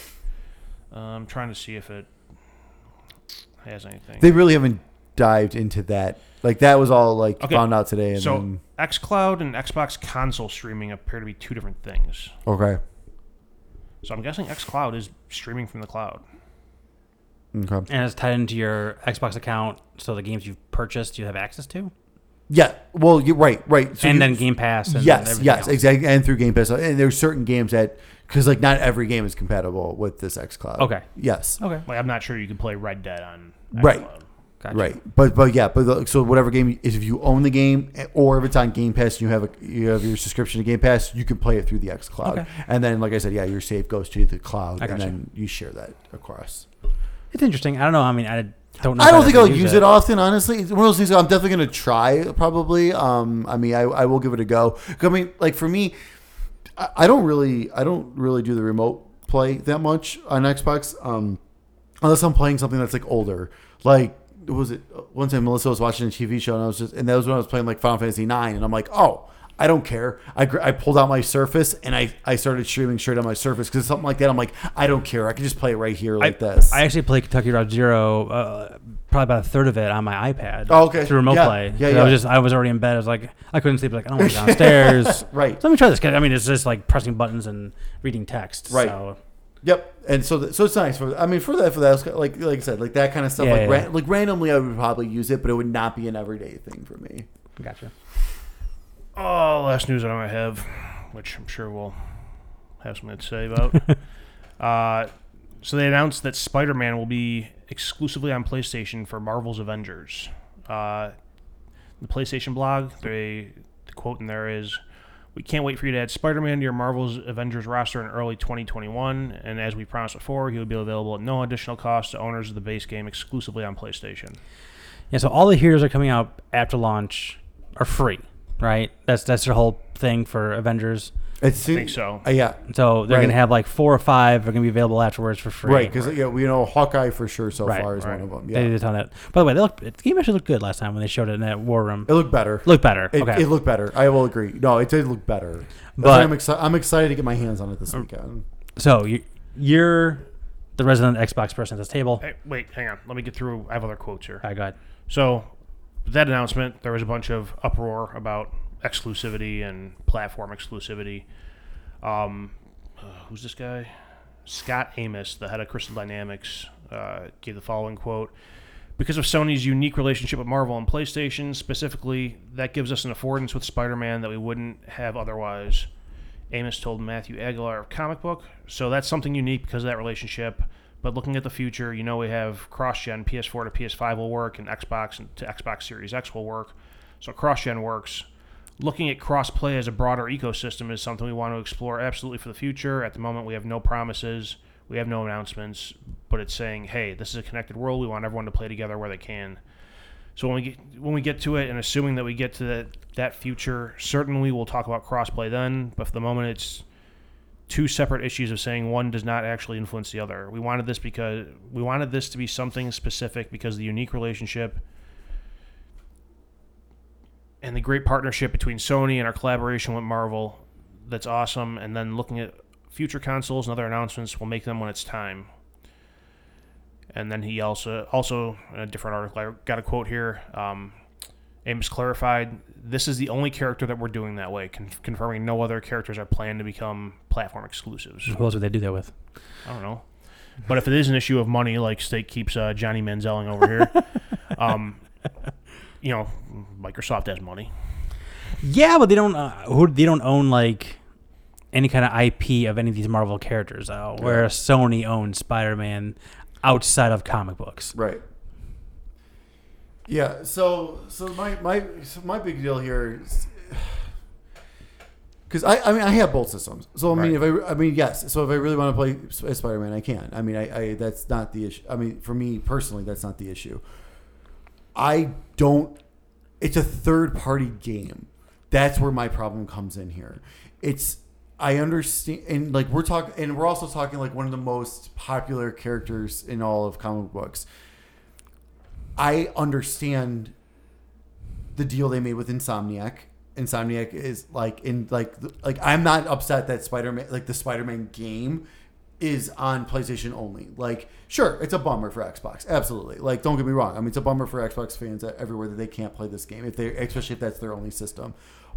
Uh, I'm trying to see if it has anything. They really haven't dived into that. Like that was all like Okay. found out today. And so then, xCloud and Xbox console streaming appear to be two different things. okay. So I'm guessing xCloud is streaming from the cloud. Okay. and it's tied into your Xbox account, so the games you've purchased you have access to, Yeah. Well, you're right. Right. So and you- then Game Pass. And yes. everything Yes. else. Exactly. And through Game Pass, and there's certain games that because like not every game is compatible with this X Cloud. Okay. Yes. Okay. Like I'm not sure you can play Red Dead on xCloud. Right. Gotcha. Right, but but yeah, but the, so whatever game is, if you own the game or if it's on Game Pass and you have a you have your subscription to Game Pass, you can play it through the X Cloud, Okay. and then like I said, yeah, your save goes to the cloud, and then you share that across. It's interesting. I don't know. I mean, I don't. know I don't think I'll use it. often, honestly. It's one of those things I'm definitely going to try, probably. Um, I mean, I, I will give it a go. I mean, like for me, I, I don't really, I don't really do the remote play that much on Xbox, um, unless I'm playing something that's like older. Like, was it one time Melissa was watching a TV show and I was just, and that was when I was playing like Final Fantasy Nine, and I'm like, oh. I don't care. I, I pulled out my Surface and I, I started streaming straight on my Surface because something like that. I'm like, I don't care. I can just play it right here like I, this. I actually played Kentucky Route Zero, uh, probably about a third of it on my iPad. Oh, okay. Through remote Yeah. play. Yeah, yeah. I was just, I was already in bed. I was like, I couldn't sleep. Like, I don't want to go downstairs. right. So let me try this. 'Cause, I mean, it's just like pressing buttons and reading text. Right. So, Yep, and so th- so it's nice for. I mean, for that for that, like like I said, like that kind of stuff. Yeah, like yeah, ran, like randomly, I would probably use it, but it would not be an everyday thing for me. gotcha. Oh, last news I don't have, which I'm sure we'll have something to say about. uh, so they announced that Spider-Man will be exclusively on PlayStation for Marvel's Avengers. Uh, the PlayStation blog, they the quote in there is, "We can't wait for you to add Spider-Man to your Marvel's Avengers roster in early 2021, and as we promised before, he will be available at no additional cost to owners of the base game exclusively on PlayStation." Yeah. So all the heroes are coming out after launch are free, right? That's that's their whole thing for Avengers. It's, I think so. Uh, yeah, So they're Right. gonna have like four or five are gonna be available afterwards for free. right. Because yeah, we know Hawkeye for sure so Right, far is right. one of them. They Yeah, did a ton of that. By the way, they look, the game actually looked good last time when they showed it in that war room. it looked better. Looked better. It, okay. it looked better. I will agree. No, it did look better. That's But- why I'm excited. I'm excited to get my hands on it this weekend. so you, you're the resident Xbox person at this table. Hey, wait, hang on. Let me get through. I have other quotes here. All right, go ahead. So, with that announcement, there was a bunch of uproar about exclusivity and platform exclusivity. Um, uh, who's this guy? Scott Amos, the head of Crystal Dynamics, uh, gave the following quote. Because of Sony's unique relationship with Marvel and PlayStation, specifically, that gives us an affordance with Spider Man that we wouldn't have otherwise. Amos told Matthew Aguilar of Comic Book. So that's something unique because of that relationship. But looking at the future, you know we have cross-gen PS4 to PS5 will work, and Xbox to Xbox Series X will work. So cross-gen works. Looking at cross-play as a broader ecosystem is something we want to explore absolutely for the future. At the moment, we have no promises, we have no announcements, but it's saying, hey, this is a connected world. We want everyone to play together where they can. So when we get when we get to it, and assuming that we get to that that future, certainly we'll talk about crossplay then. But for the moment, it's two separate issues of saying one does not actually influence the other. We wanted this because we wanted this to be something specific because the unique relationship and the great partnership between Sony and our collaboration with Marvel. That's awesome. And then looking at future consoles and other announcements, we'll make them when it's time. And then he also also in a different article. I got a quote here. Um, Amos clarified, "This is the only character that we're doing that way, con- confirming no other characters are planned to become platform exclusives." Who else would they do that with? I don't know, but if it is an issue of money, like State keeps uh, Johnny Manzielling over here, um, you know, Microsoft has money. Yeah, but they don't. Uh, who they don't own like any kind of IP of any of these Marvel characters, though. Whereas Sony owns Spider-Man outside of comic books. Right. Yeah. So so my my so my big deal here is because I I mean I have both systems. So I mean if I I mean yes. So if I really want to play Spider-Man, I can. I mean I, I that's not the issue. I mean for me personally, that's not the issue. I don't. It's a third party game. That's where my problem comes in here. It's I understand, and like we're talking, and we're also talking like one of the most popular characters in all of comic books. I understand the deal they made with Insomniac. Insomniac is like in like like I'm not upset that Spider Man like the Spider Man game is on PlayStation only. Like, sure, it's a bummer for Xbox. Absolutely. Like, don't get me wrong. I mean, it's a bummer for Xbox fans everywhere that they can't play this game if they, especially if that's their only system.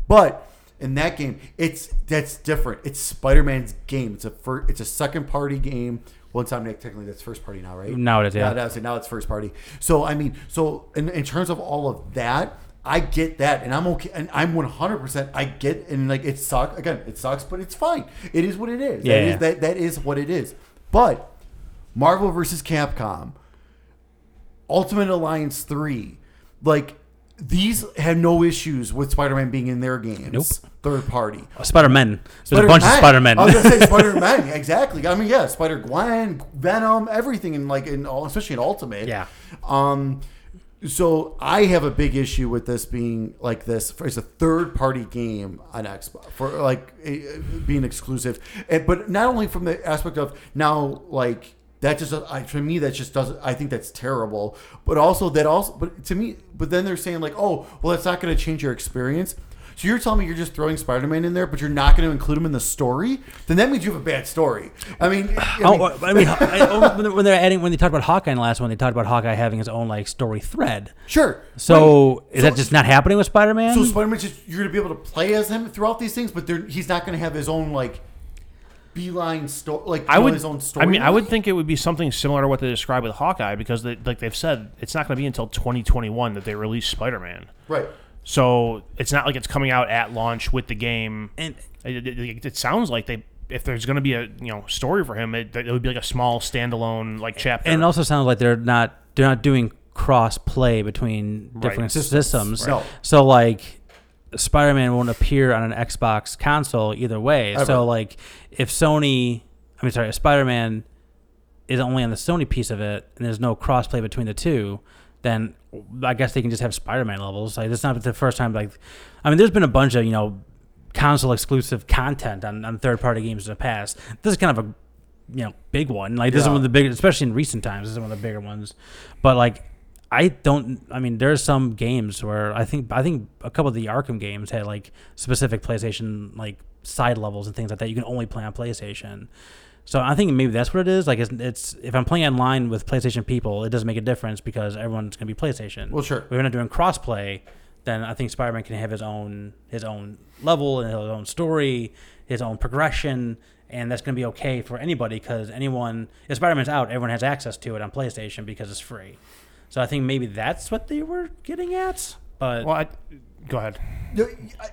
But in that game, it's that's different. It's Spider Man's game. It's a fir- it's a second party game. Well, Insomniac technically that's first party now, right? Now it is, yeah. Now, now it's first party. So I mean, so in, in terms of all of that, I get that, and I'm okay, and I'm 100. percent I get, and like it sucks. Again, it sucks, but it's fine. It is what it is. Yeah, that, yeah. Is, that that is what it is. But Marvel versus Capcom, Ultimate Alliance three, like these have no issues with Spider-Man being in their games. Nope. Third party. Spider-Man. There's a bunch of Spider-Men. I was gonna say Spider-Man. Exactly. I mean, yeah, Spider Gwen, Venom, everything in like in all, especially in Ultimate. Yeah. Um. So I have a big issue with this being like this. It's a third-party game on Xbox for like eh, being exclusive, and, but not only from the aspect of now like that just I, for me that just doesn't I think that's terrible, but also that also but to me but then they're saying like oh well that's not going to change your experience. So you're telling me you're just throwing Spider-Man in there, but you're not going to include him in the story? Then that means you have a bad story. I mean, I oh, mean, Oh, I mean, I- oh, when they're adding when they talked about Hawkeye in the last one, they talked about Hawkeye having his own like story thread. sure. So Right. is So- that just not happening with Spider-Man? So Spider-Man just you're gonna be able to play as him throughout these things, but he's not gonna have his own like beeline story, like I would. his own story. I mean, I would think it would be something similar to what they described with Hawkeye because, they, like they've said, it's not going to be until 2021 that they release Spider-Man. right. So it's not like it's coming out at launch with the game. and It, it- it sounds like they, if there's going to be a you know story for him, it, it would be like a small standalone like chapter. and it also sounds like they're not they're not doing cross play between different Systems. systems. No. So like Spider-Man won't appear on an Xbox console either way. Ever. So like if Sony, I mean sorry, if Spider-Man is only on the Sony piece of it and there's no cross play between the two, then I guess they can just have Spider-Man levels. Like it's not the first time like I mean there's been a bunch of, you know, console exclusive content on, on third party games in the past. This is kind of a you know big one. Like this is one of the big, especially in recent times. This is one of the bigger ones. But like, I don't. I mean, there's some games where I think I think a couple of the Arkham games had like specific PlayStation like side levels and things like that. You can only play on PlayStation. So I think maybe that's what it is. Like it's, it's if I'm playing online with PlayStation people, it doesn't make a difference because everyone's gonna be PlayStation. Well, sure. If we're not doing crossplay, then I think Spider-Man can have his own his own level and his own story, his own progression, and that's going to be okay for anybody because anyone if Spider-Man's out, everyone has access to it on PlayStation because it's free. So I think maybe that's what they were getting at. But well, I, Go ahead.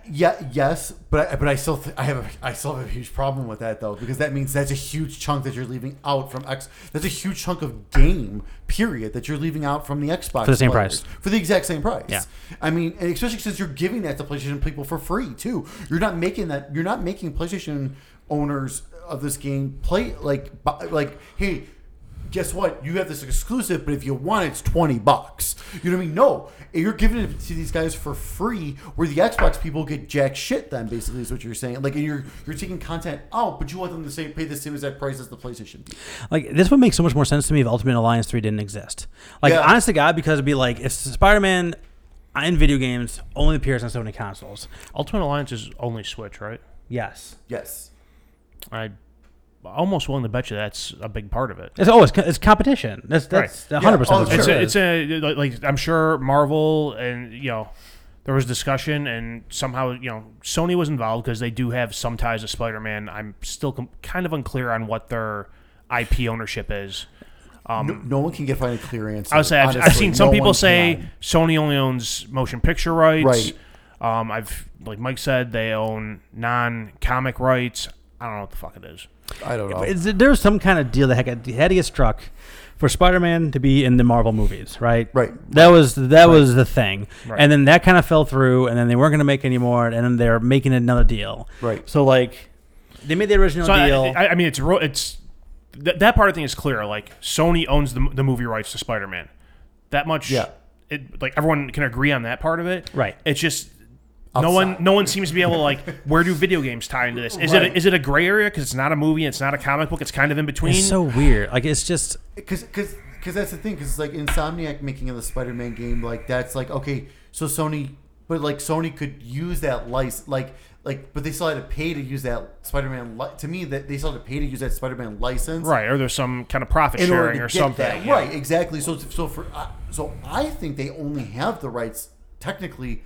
Yeah, yes, but I, but I still th- I have a, I still have a huge problem with that though because that means that's a huge chunk that you're leaving out from X. That's a huge chunk of game period that you're leaving out from the Xbox For the same players. price. for the exact same price. Yeah. I mean, and especially since you're giving that to PlayStation people for free too. You're not making that. You're not making PlayStation owners of this game play like like hey. Guess what? You have this exclusive, but if you want, it, it's twenty bucks. You know what I mean? No, you're giving it to these guys for free, where the Xbox people get jack shit. Then basically is what you're saying. Like, and you're you're taking content out, but you want them to say pay the same exact price as the PlayStation. people. Like this would make so much more sense to me if Ultimate Alliance three didn't exist. Like Yeah. honest to God, because it'd be like if Spider Man uh, in video games only appears on Sony consoles. Ultimate Alliance is only Switch, right? Yes, Yes. I almost willing to bet you that's a big part of it. it's always it's competition. That's that's Right. hundred Yeah. Oh, percent. It's a, it's a like- like I'm sure Marvel and you know there was discussion and somehow you know Sony was involved because they do have some ties to Spider-Man. I'm still com- kind of unclear on what their IP ownership is. Um, No, no one can get find a clear answer. I would say I've, I've seen some No people say can. Sony only owns motion picture rights. Right. Um, I've like Mike said they own non-comic rights. I don't know what the fuck it is. I don't know. Is there was some kind of deal that had, had to get struck for Spider-Man to be in the Marvel movies, right? Right. That was that was the thing, Right. and then that kind of fell through, and then they weren't going to make any more, and then they're making another deal. Right. So like, they made the original So deal. I, I mean, it's ro- it's th- that part of the thing is clear. Like Sony owns the, the movie rights to Spider-Man. That much. Yeah. It like everyone can agree on that part of it. Right. It's just. No one, no one seems to be able to like. Where do video games tie into this? Is it a, is it a gray area because it's not a movie, it's not a comic book, it's kind of in between. it's so weird. Like it's just because because because that's the thing because it's like Insomniac making of the Spider-Man game like that's like okay so Sony but like Sony could use that license like like but they still had to pay to use that Spider-Man li- to me that they still had to pay to use that Spider-Man license right, or there's some kind of profit in sharing or something. yeah. right exactly so so for uh, so I think they only have the rights technically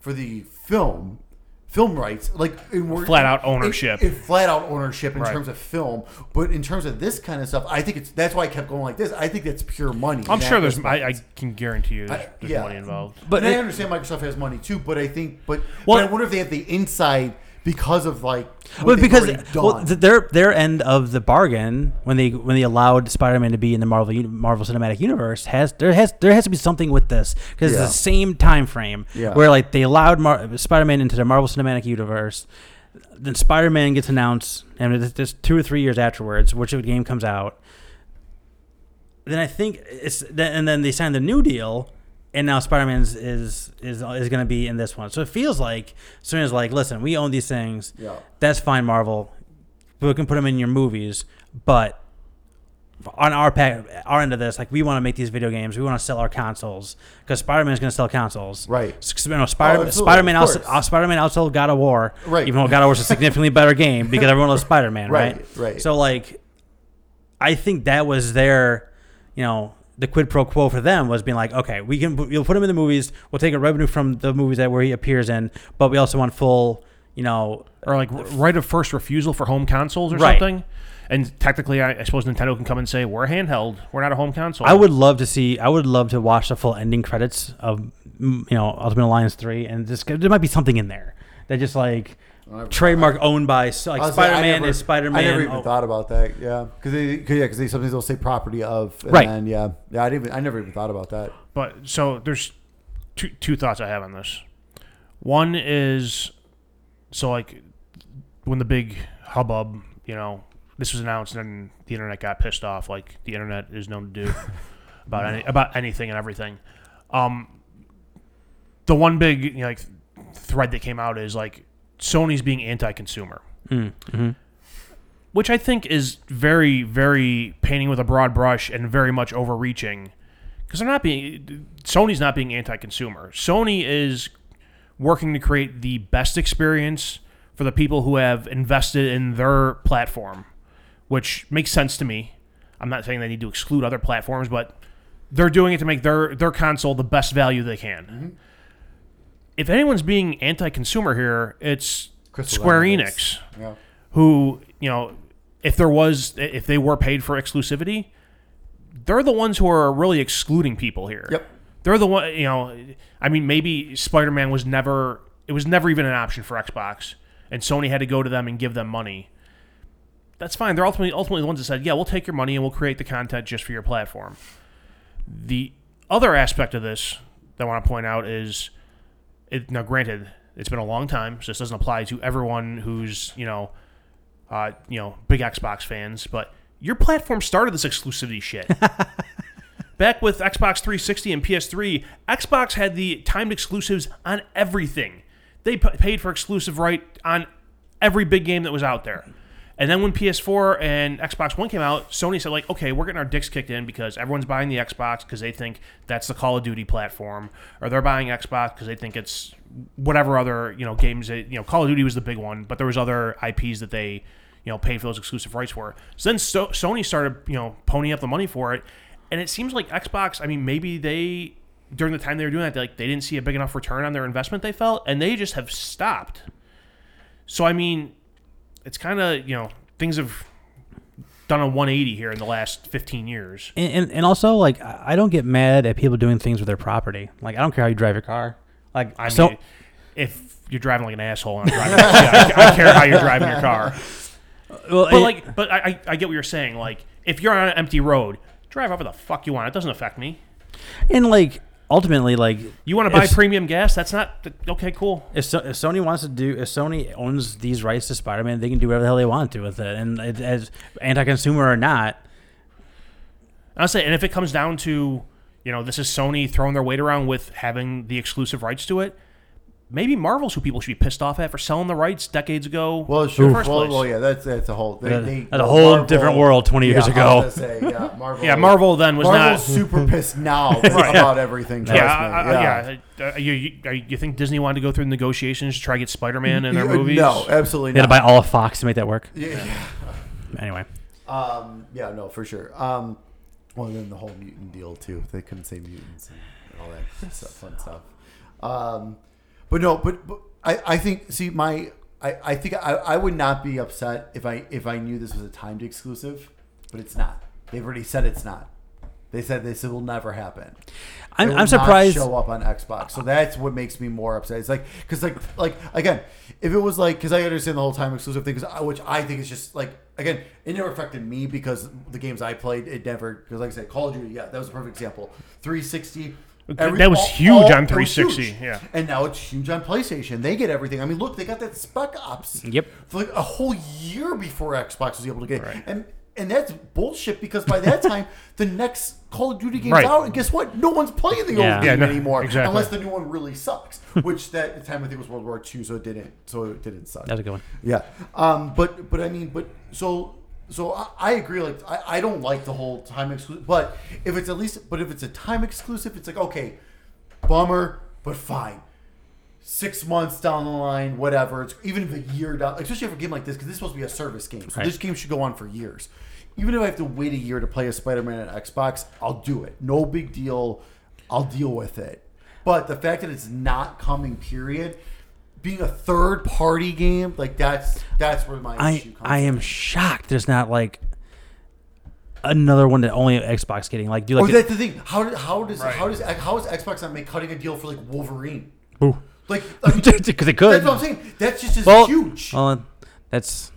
for the film film rights like in word- Flat out in- ownership. in flat out ownership in Right. terms of film but in terms of this kind of stuff I think it's that's why I kept going like this I think that's pure money I'm sure there's. respect. I, I can guarantee you there's, I- there's yeah. money involved. But but I understand Microsoft has money too but I think but, Well- but I wonder if they have the inside because of like well, because well, their their end of the bargain when they when they allowed Spider-Man to be in the Marvel Marvel Cinematic Universe has there has there has to be something with this because Yeah. it's the same time frame Yeah. where like they allowed Mar- Spider-Man into the Marvel Cinematic Universe. Then Spider-Man gets announced, and it's just two or three years afterwards, which game comes out. Then I think it's then and then they signed the new deal, and now Spider-Man is is is, is going to be in this one. So it feels like Sony's like, listen, we own these things. Yeah. That's fine, Marvel. We can put them in your movies, but on our pack, our end of this, like we want to make these video games. We want to sell our consoles because Spider-Man is going to sell consoles. Right. You know, Spider- oh, Spider-Man of outs- course. uh, Spider-Man outsold God of War. Right. Even though God of War is a significantly better game because everyone loves Spider-Man. Right. Right, right. So like, I think that was their, you know, the quid pro quo for them was being like, okay, we can we'll put him in the movies. We'll take a revenue from the movies that where he appears in, but we also want full, you know, or like right of first refusal for home consoles or Right. something. And technically, I, I suppose Nintendo can come and say we're handheld, we're not a home console. I would love to see. I would love to watch the full ending credits of mm, you know Ultimate Alliance three, and just there might be something in there that just like trademark owned by so, like Spider Man is Spider Man. I never even thought about that. Yeah, because they, cause, yeah, because they sometimes they'll say property of, and Right. Then, yeah, yeah. I didn't. Even, I never even thought about that. But so there's two two thoughts I have on this. One is so like when the big hubbub, you know, this was announced and the internet got pissed off, like the internet is known to do about any about anything and everything. Um, the one big you know, like thread that came out is like Sony's being anti-consumer Mm-hmm. which I think is very, very painting with a broad brush and very much overreaching. Because they're not being Sony's not being anti-consumer. Sony is working to create the best experience for the people who have invested in their platform, which makes sense to me. I'm not saying they need to exclude other platforms, but they're doing it to make their their console the best value they can. If anyone's being anti-consumer here, it's Crystal Square Dynamics. Enix Yeah. who you know if there was if they were paid for exclusivity they're the ones who are really excluding people here Yep. they're the one. You know, I mean, maybe Spider Man was never. It was never even an option for Xbox, and Sony had to go to them and give them money. That's fine. They're ultimately ultimately the ones that said, "Yeah, we'll take your money and we'll create the content just for your platform." The other aspect of this that I want to point out is, it, now granted, it's been a long time, so this doesn't apply to everyone who's you know, uh, you know, big Xbox fans, but your platform started this exclusivity shit. Back with Xbox 360 and PS3, Xbox had the timed exclusives on everything. They p- paid for exclusive right on every big game that was out there. And then when PS4 and Xbox One came out, Sony said like, okay, we're getting our dicks kicked in because everyone's buying the Xbox because they think that's the Call of Duty platform, or they're buying Xbox because they think it's whatever other you know games. That, you know, Call of Duty was the big one, but there was other IPs that they you know paid for those exclusive rights for. So then so- Sony started you know ponying up the money for it, and it seems like Xbox. I mean, maybe they during the time they were doing that, they, like they didn't see a big enough return on their investment. They felt, and they just have stopped. So I mean, it's kind of you know things have done a 180 here in the last 15 years. And, and, and also, like, I don't get mad at people doing things with their property. Like, I don't care how you drive your car. Like, I so mean, if you're driving like an asshole and I'm driving, yeah, I, I care how you're driving your car. well, But it- like, but I, I I get what you're saying. Like, if you're on an empty road, drive however the fuck you want. It doesn't affect me. and like, ultimately, like, You want to buy If- premium gas? That's not okay. Cool. if, so, if Sony wants to do, if Sony owns these rights to Spider-Man, they can do whatever the hell they want to with it. And it, as anti-consumer or not, I'll say, and if it comes down to, you know, this is Sony throwing their weight around with having the exclusive rights to it. Maybe Marvel's who people should be pissed off at for selling the rights decades ago. Well, sure. first Well, place. well, yeah, that's that's a whole. They, That- they, that's a whole different world 20 years yeah, ago. I was say, yeah, Marvel. yeah, Marvel then was Marvel's not. super pissed now Right. about everything. Trust Yeah, me. I- I- yeah. Uh, you, you, you think Disney wanted to go through the negotiations to try to get Spider-Man in their Yeah, movies? No, absolutely they had to buy all of Fox to make that work. Yeah, yeah. Anyway, Um, yeah, no, for sure. Um, well, then the whole mutant deal too. They couldn't say mutants and all that stuff, fun stuff. Um, but no, but, but I, I think see my I, I think I, I would not be upset if I if I knew this was a timed exclusive, but it's not. They've already said it's not. They said this will never happen. I'm, I'm surprised. show up on Xbox. So that's what makes me more upset. It's like because like like again, if it was like because I understand the whole time exclusive thing, 'cause I- which I think is just like again, it never affected me because the games I played, it never because like I said, Call of Duty, yeah, that was a perfect example. 360. That was huge on 360, yeah. and now it's huge on PlayStation. They get everything. I mean, look, they got that Spec Ops. Yep. For like a whole year before Xbox was able to get, it. Right. and and that's bullshit because by that time the next Call of Duty game's Right. out, and guess what? No one's playing the Yeah. old Yeah, game no, anymore, exactly. unless the new one really sucks. Which that time I think was World War II, so it didn't. So it didn't suck. That's a good one. Yeah. Um. But but I mean, but so so I, I agree. Like I, I don't like the whole time exclusive, but if it's at least but if it's a time exclusive, it's like okay, bummer, but fine. Six months down the line, whatever. It's even if a year down, especially for a game like this, because this is supposed to be a service game, so Right. this game should go on for years. Even if I have to wait a year to play a Spider-Man on Xbox, I'll do it. No big deal. I'll deal with it. But the fact that it's not coming, period, being a third-party game, like that's that's where my I issue comes. I am shocked. There's not like another one that only Xbox getting. Like, do Oh, like that's the thing. How did how does Right. how does how is Xbox not make cutting a deal for like Wolverine? Ooh. Like, I mean, because they could. that's what I'm saying. That's just as Well, huge. Well, that's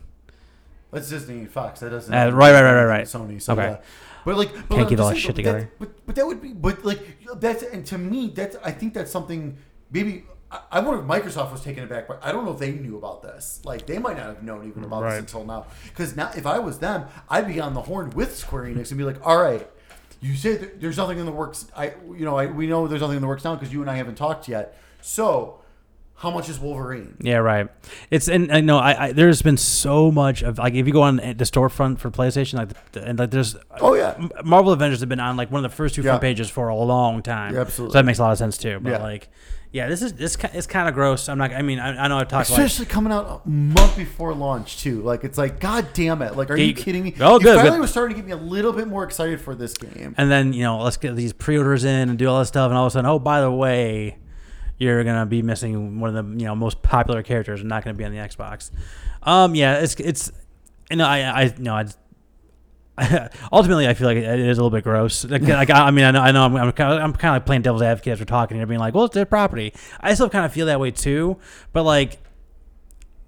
That's Disney Fox. That doesn't. Uh, right, right, right, right, right. Sony. So Okay. yeah. But like, but Can't I'm all just that shit but that- together. But but that would be. But like that's and to me that's I think that's something maybe. I- I wonder if Microsoft was taken aback, but I don't know if they knew about this. Like they might not have known even about Right. this until now. Because now, if I was them, I'd be on the horn with Square Enix and be like, "All right, you say that there's nothing in the works. I, you know, I, we know there's nothing in the works now because you and I haven't talked yet. So, how much is Wolverine? Yeah, right. It's and I know I, I there's been so much of like if you go on the storefront for PlayStation like the, and like there's Oh yeah, M- Marvel Avengers have been on like one of the first two Yeah. front pages for a long time. Yeah, absolutely. So that makes a lot of sense too. But Yeah. like, yeah, this is this it's kind of gross. I'm not. I mean, I, I know I've talked like Especially coming out a month before launch too. Like it's like, god damn it! Like, are Yeah, you kidding me? Oh, You good, finally good. was starting to get me a little bit more excited for this game. and then you know let's get these pre-orders in and do all this stuff, and all of a sudden, oh by the way, you're gonna be missing one of the you know most popular characters and not gonna be on the Xbox. Um, yeah, it's it's, you know, I I know, I. ultimately, I feel like it is a little bit gross. Like, like, I, I mean, I know, I know, I'm, I'm kind of, I'm kind of like playing devil's advocate as we're talking here, being like, well, it's their property. I still kind of feel that way too, but like,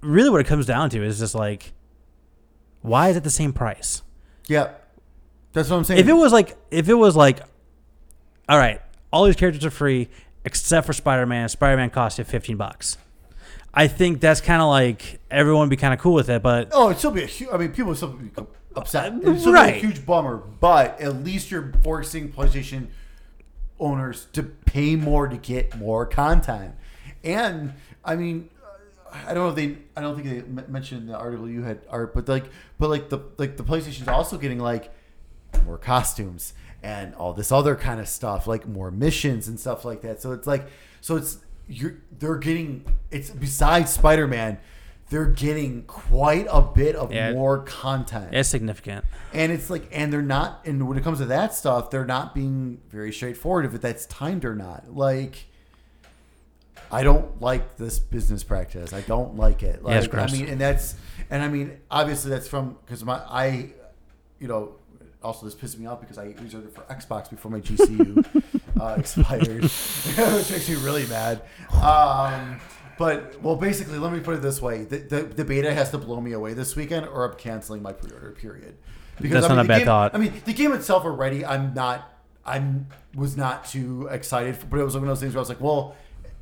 really, what it comes down to is just like, why is it the same price? Yeah, that's what I'm saying. If it was like, if it was like, all right, all these characters are free except for Spider-Man. Spider-Man costs you 15 bucks. I think that's kind of like everyone would be kind of cool with it, but oh, it'd still be a huge. I mean, people would still be upset. It'd Right. a huge bummer. But at least you're forcing PlayStation owners to pay more to get more content. And I mean, I don't know if they. I don't think they mentioned the article you had art, but like, but like the like the PlayStation's also getting like more costumes and all this other kind of stuff, like more missions and stuff like that. So it's like, so it's you're they're getting it's besides Spider Man, they're getting quite a bit of Yeah. more content, it's significant. and it's like, and they're not, and when it comes to that stuff, they're not being very straightforward if that's timed or not. Like. I don't like this business practice. I don't like it. Like, Yeah, I mean, and that's, and I mean, obviously that's from because my I, you know, also this pisses me off because I reserved it for Xbox before my GCU uh, expired, which makes me really mad. Um, but well, basically, let me put it this way: the, the, the beta has to blow me away this weekend, or I'm canceling my pre-order. Period. That's I mean, not a bad game- thought. I mean, the game itself already, I'm not, I'm was not too excited, for, but it was one of those things where I was like, well,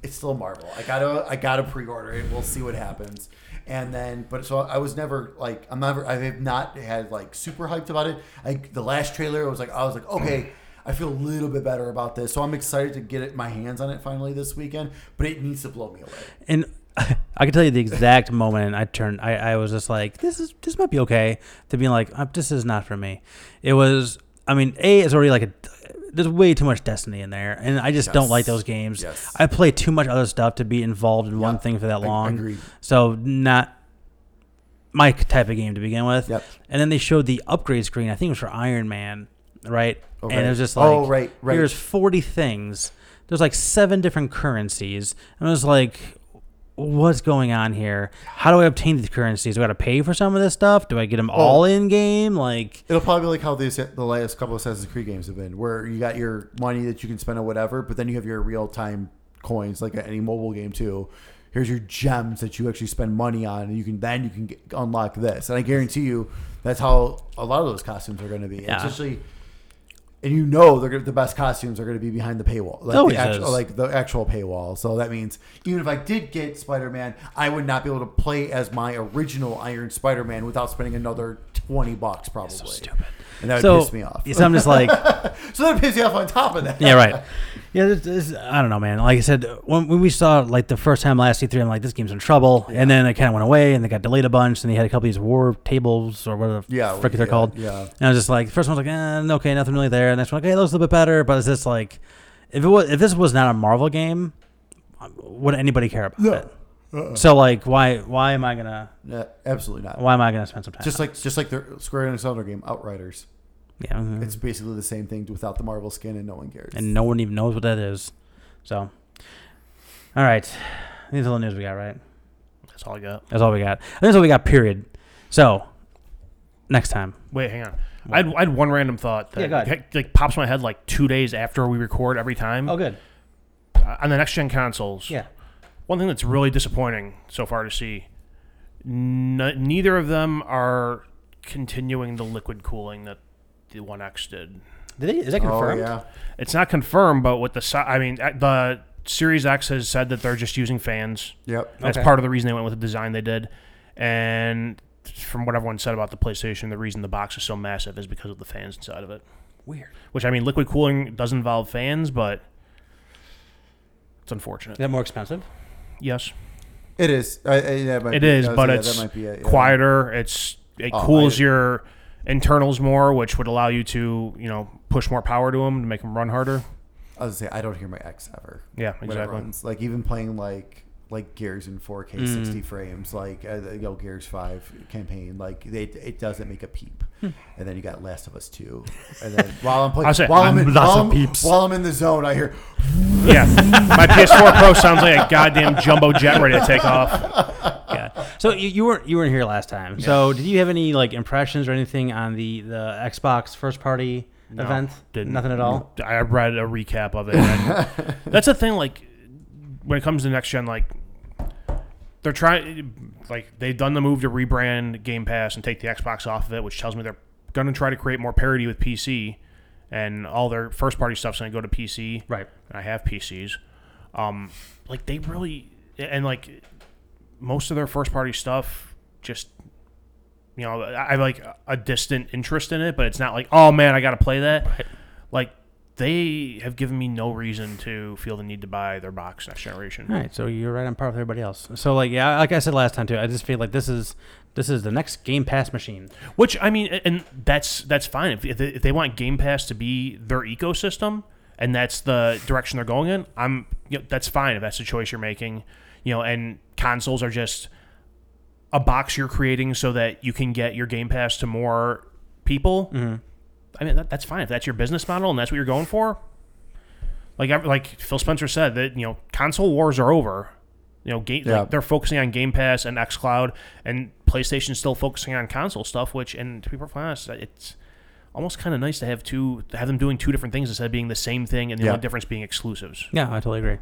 it's still Marvel. I gotta, I gotta pre-order it. We'll see what happens. And then, but so I was never like, I'm never, I have not had like super hyped about it. Like the last trailer, was like, I was like, okay. I feel a little bit better about this, so I'm excited to get it, my hands on it finally this weekend. But it needs to blow me away. And I can tell you the exact moment I turned. I, I was just like, this is this might be okay. To being like, uh, this is not for me. It was. I mean, a is already like a. There's way too much Destiny in there, and I just don't like those games. Yes. I play too much other stuff to be involved in one thing for that long. agreed. So not my type of game to begin with. Yep. And then they showed the upgrade screen. I think it was for Iron Man, right? Oh, and right. it was just like, Oh, right, right. Here's 40 things. There's like seven different currencies. And I was like, what's going on here? How do I obtain these currencies? Do I got to pay for some of this stuff? Do I get them all in game? Like, It'll probably be like how these the last couple of Assassin's Creed games have been, where you got your money that you can spend on whatever, but then you have your real time coins, like any mobile game too. Here's your gems that you actually spend money on, and you can then you can get, unlock this. And I guarantee you, that's how a lot of those costumes are going to be. Yeah. Especially, and you know they're the best costumes are going to be behind the paywall, like Always the actual, is. like the actual paywall. So that means even if I did get Spider Man, I would not be able to play as my original Iron Spider Man without spending another twenty bucks, probably. So stupid. And that would so, piss me off. so I'm just like, So that piss you off on top of that. yeah, right. Yeah, this, this, I don't know, man. Like I said, when, when we saw like the first time last E3, I'm like, this game's in trouble. And then it kind of went away, and they got delayed a bunch, and they had a couple of these war tables or whatever the Yeah, frick they're called. yeah. And I was just like, the first one's like, eh, okay, nothing really there. And next one, okay, that looks a little bit better. But it's just like, if it was, if this was not a Marvel game, would anybody care about No. it? So like, why why am I gonna Yeah, absolutely not. why am I gonna spend some time? Just like just like the Square Enix other game, Outriders. It? yeah, mhm. It's basically the same thing without the Marvel skin, and no one cares. and no one even knows what that is. So, all right, these are the news we got, right? That's all I got. That's all we got. That's all we got. Period. So, next time. Wait, hang on. I had, I had one random thought that Yeah, go ahead. like pops in my head like two days after we record every time. Oh, good. Uh, on the next gen consoles. Yeah. One thing that's really disappointing so far to see, n- neither of them are continuing the liquid cooling that the One X did. Did they, is that confirmed? oh confirmed? yeah, It's not confirmed, but with the si- I mean uh, the Series X has said that they're just using fans. yep. That's Okay. part of the reason they went with the design they did. And from what everyone said about the PlayStation, the reason the box is so massive is because of the fans inside of it. Weird. Which I mean, liquid cooling does involve fans, but it's unfortunate. Is that more expensive? Yes, It is. I, I, that might it be- is, but like, it's be it, yeah. quieter. It's it Oh, cools I- your internals more, which would allow you to you know push more power to them to make them run harder. I was gonna say I don't hear my X ever. Yeah, exactly. runs. Like even playing like like Gears in 4K Mm. 60 frames, like uh, you know Gears 5 campaign, like they, it doesn't make a peep. and then you got Last of Us 2, and then while I'm playing, say, while I'm, I'm in, lots while, of I'm, while I'm in the zone, I hear Yeah, my PS4 Pro sounds like a goddamn jumbo jet ready to take off. Yeah. So you, you weren't you weren't here last time. So did you have any like impressions or anything on the the Xbox first party No, event? didn't. Nothing at all. I read a recap of it. that's the thing. Like when it comes to next gen, like they're trying, like they've done the move to rebrand Game Pass and take the Xbox off of it, which tells me they're going to try to create more parity with PC, and all their first party stuff's going to go to PC. Right. And I have PCs. Um, like they really and like most of their first party stuff just you know I have like a distant interest in it, but it's not like oh man I got to play that. Like they have given me no reason to feel the need to buy their box next generation. All right, so you're right on par with everybody else. So like yeah, like I said last time too, I just feel like this is this is the next Game Pass machine. Which I mean, and that's that's fine if, if they- if they want Game Pass to be their ecosystem and that's the direction they're going in. I'm you know, that's fine if that's the choice you're making. You know, and consoles are just a box you're creating so that you can get your Game Pass to more people. Mm-hmm. I mean, that, that's fine if that's your business model and that's what you're going for. Like like Phil Spencer said that you know console wars are over. You know, game, Yeah. like they're focusing on Game Pass and XCloud, and PlayStation's still focusing on console stuff. Which, and to be perfectly honest, it's almost kind of nice to have two, to have them doing two different things instead of being the same thing, and the Yeah. only difference being exclusives. Yeah, I totally agree.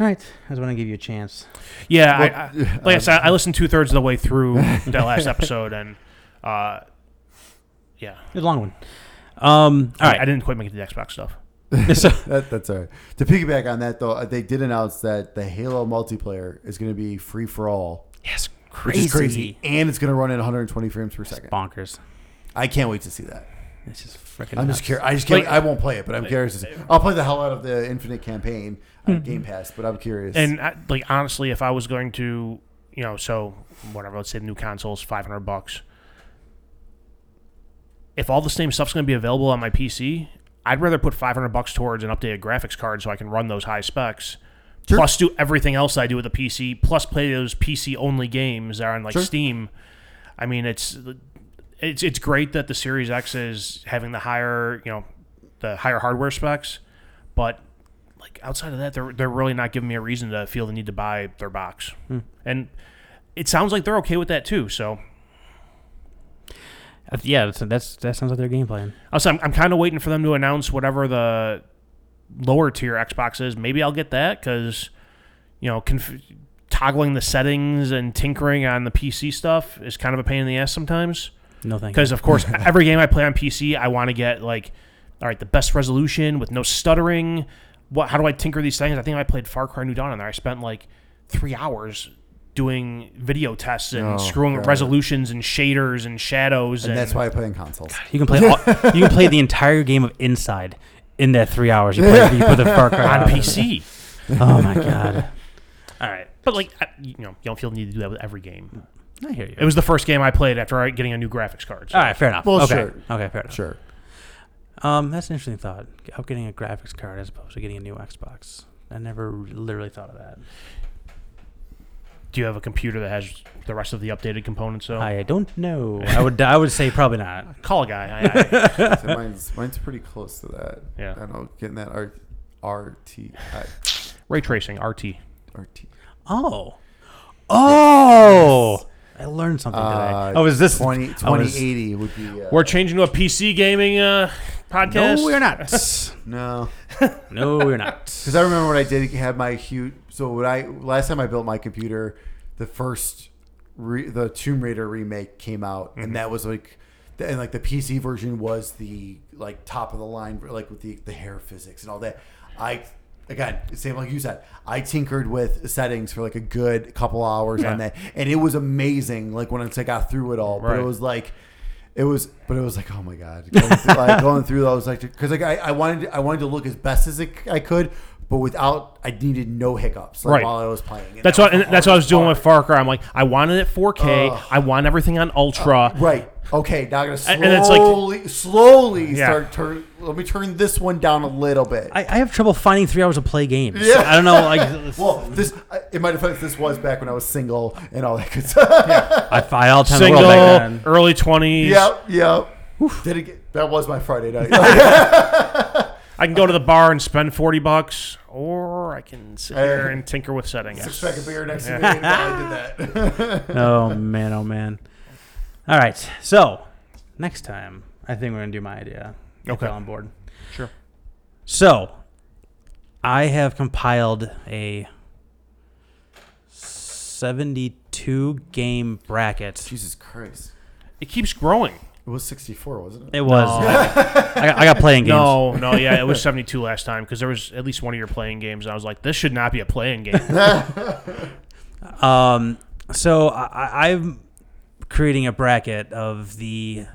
All right, I just want to give you a chance. Yeah, Well, I, I, like I said, I listened two thirds of the way through that last episode, and uh, yeah, It's a long one. Um, all I, didn't quite make it to the Xbox stuff. That, that's all right. To piggyback on that, though, uh, they did announce that the Halo multiplayer is going to be free for all, yes, which is crazy, and it's going to run at 120 frames per second. bonkers. I can't wait to see that. It's just freaking. I'm just curious. I just can't, Like- I won't play it, but I'm curious. To see. I'll play the hell out of the Infinite campaign on hmm. Game Pass, but I'm curious. And I, like honestly, if I was going to, you know, so whatever, let's say the new console's five hundred bucks. If all the same stuff's going to be available on my PC, I'd rather put five hundred bucks towards an updated graphics card so I can run those high specs. Sure. Plus, do everything else I do with the PC. Plus, play those PC only games that are on like Sure. Steam. I mean, it's it's it's great that the Series X is having the higher, you know, the higher hardware specs, but like outside of that, they're they're really not giving me a reason to feel the need to buy their box. And it sounds like they're okay with that too. So Uh, yeah, that's, that's that sounds like their game plan. also, I'm, I'm kind of waiting for them to announce whatever the lower tier Xbox is. Maybe I'll get that because you know conf- toggling the settings and tinkering on the PC stuff is kind of a pain in the ass sometimes. No thank. Because of course, every game I play on PC, I want to get like, all right, the best resolution with no stuttering. What? How do I tinker these things? I think I played Far Cry New Dawn on there. I spent like three hours doing video tests and Oh, screwing with God. resolutions and shaders and shadows. and that's why I play on consoles. You can play all, you can play the entire game of Inside in that three hours. You play you put the Far Cry on out. PC. Oh my god! All right, But like, I- you know, you don't feel the need to do that with every game. I hear you. It was the first game I played after getting a new graphics card. so- all right, fair enough. Well, okay, sure. okay, fair enough. Sure. Um, that's an interesting thought. Of getting a graphics card as opposed to getting a new Xbox. I never literally thought of that. Do you have a computer that has the rest of the updated components? So I don't know. I would I would say probably not. call a guy. I, I, So mine's, mine's pretty close to that. Yeah. I don't know. Getting that R, RT. I- ray tracing, RT. RT. Oh, oh! I learned something today. Uh, oh, is this 20, I was- 2080 would be. Uh, We're changing to a PC gaming uh, podcast. No, we're not. no. no, we're not. Because I remember when I did have my huge. So when I last time I built my computer, the first re, the Tomb Raider remake came out, and mm-hmm. that was like, and like the PC version was the like top of the line, like with the the hair physics and all that. I again, same like you said, I tinkered with settings for like a good couple hours on that, and it was amazing. Like when I got through it all, but it was like. It was, but it was like, oh my god, going through, like, going through those, like, because like I, I wanted, I wanted to look as best as it, I could, but without, I needed no hiccups like, Right. while I was playing. And That's that what and that's what I was hardest doing with part. Far Cry. I'm like, I wanted it 4K. Ugh. I want everything on Ultra. Uh, right. Okay. Now I'm gonna And- and it's like- slowly, slowly Yeah. start turn. Let me turn this one down a little bit. I, I have trouble finding three hours to play games. Yeah. I don't know. Like, well, this in my defense, this was back when I was single and all that good stuff. I find all the time in the Single, world back then. early 20s. yep. Yep. Did it get? That was my Friday night. I can go to the bar and spend 40 bucks, or or I can sit here and tinker with settings. Six pack of beer next to me. And I did that. oh man, oh man. All right, so next time I think we're gonna do my idea. If Okay. you're on board. Sure. So I have compiled a seventy-two game bracket. Jesus Christ. It keeps growing. It was 64, wasn't it? It was. No. I, got, I got playing games. No, no, yeah, it was 72 last time because there was at least one of your playing games. And I was like, this should not be a playing game. Um, so I, I- I'm creating a bracket of the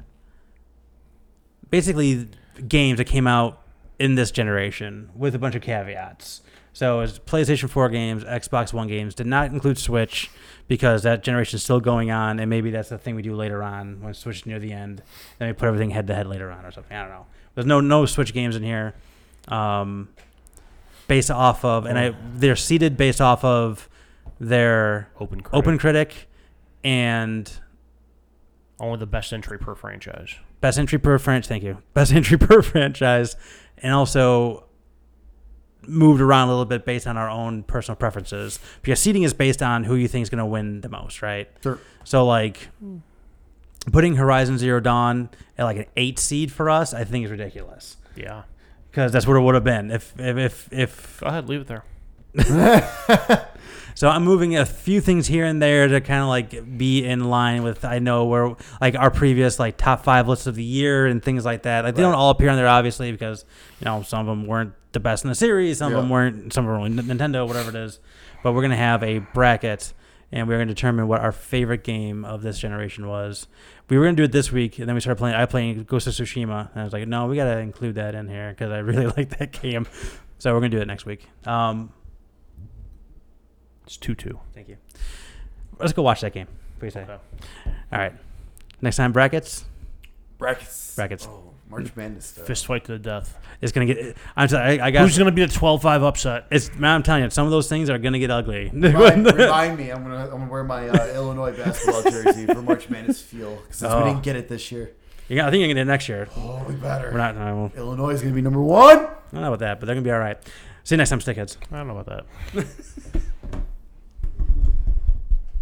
basically games that came out in this generation with a bunch of caveats. So it's PlayStation 4 games, Xbox One games, did not include Switch because that generation is still going on, and maybe that's the thing we do later on when Switch is near the end. Then we put everything head to head later on or something. I don't know. There's no no Switch games in here, um, based off of, and I they're seeded based off of their Open Critic. Open Critic and Only the best entry per franchise. best entry per franchise. Thank you. Best entry per franchise, and also moved around a little bit based on our own personal preferences. Because seeding is based on who you think is going to win the most, right? Sure. So like putting Horizon Zero Dawn at like an eight seed for us, I think is ridiculous. Yeah. Because that's what it would have been if if if, if Go ahead, leave it there. So I'm moving a few things here and there to kind of like be in line with I know where like our previous like top five lists of the year and things like that. Like they don't all appear on there obviously because you know some of them weren't the best in the series, some of them weren't, some of them were only Nintendo, whatever it is. But we're gonna have a bracket and we're gonna determine what our favorite game of this generation was. We were gonna do it this week, and then we started playing. I playing Ghost of Tsushima, and I was like, no, we gotta include that in here because I really like that game. So we're gonna do it next week. Um, It's 2 2. Thank you. Let's go watch that game. What do you say? Okay. All right. Next time, brackets. Brackets. Brackets. Oh, March Madness stuff. Fist fight to the death. It's gonna get. I'm sorry. I, I got. Who's going to be the 12 5 upset? it's man. I'm telling you, some of those things are gonna get ugly. Remind, remind me, I'm gonna I'm gonna wear my uh, Illinois basketball jersey for March Madness feel because Oh. we didn't get it this year. You got- I think you're gonna get it next year. Oh, we better. We're not. No, I Illinois is gonna be number one. I don't know about that, but they're gonna be all right. See you next time, stickheads. I don't know about that.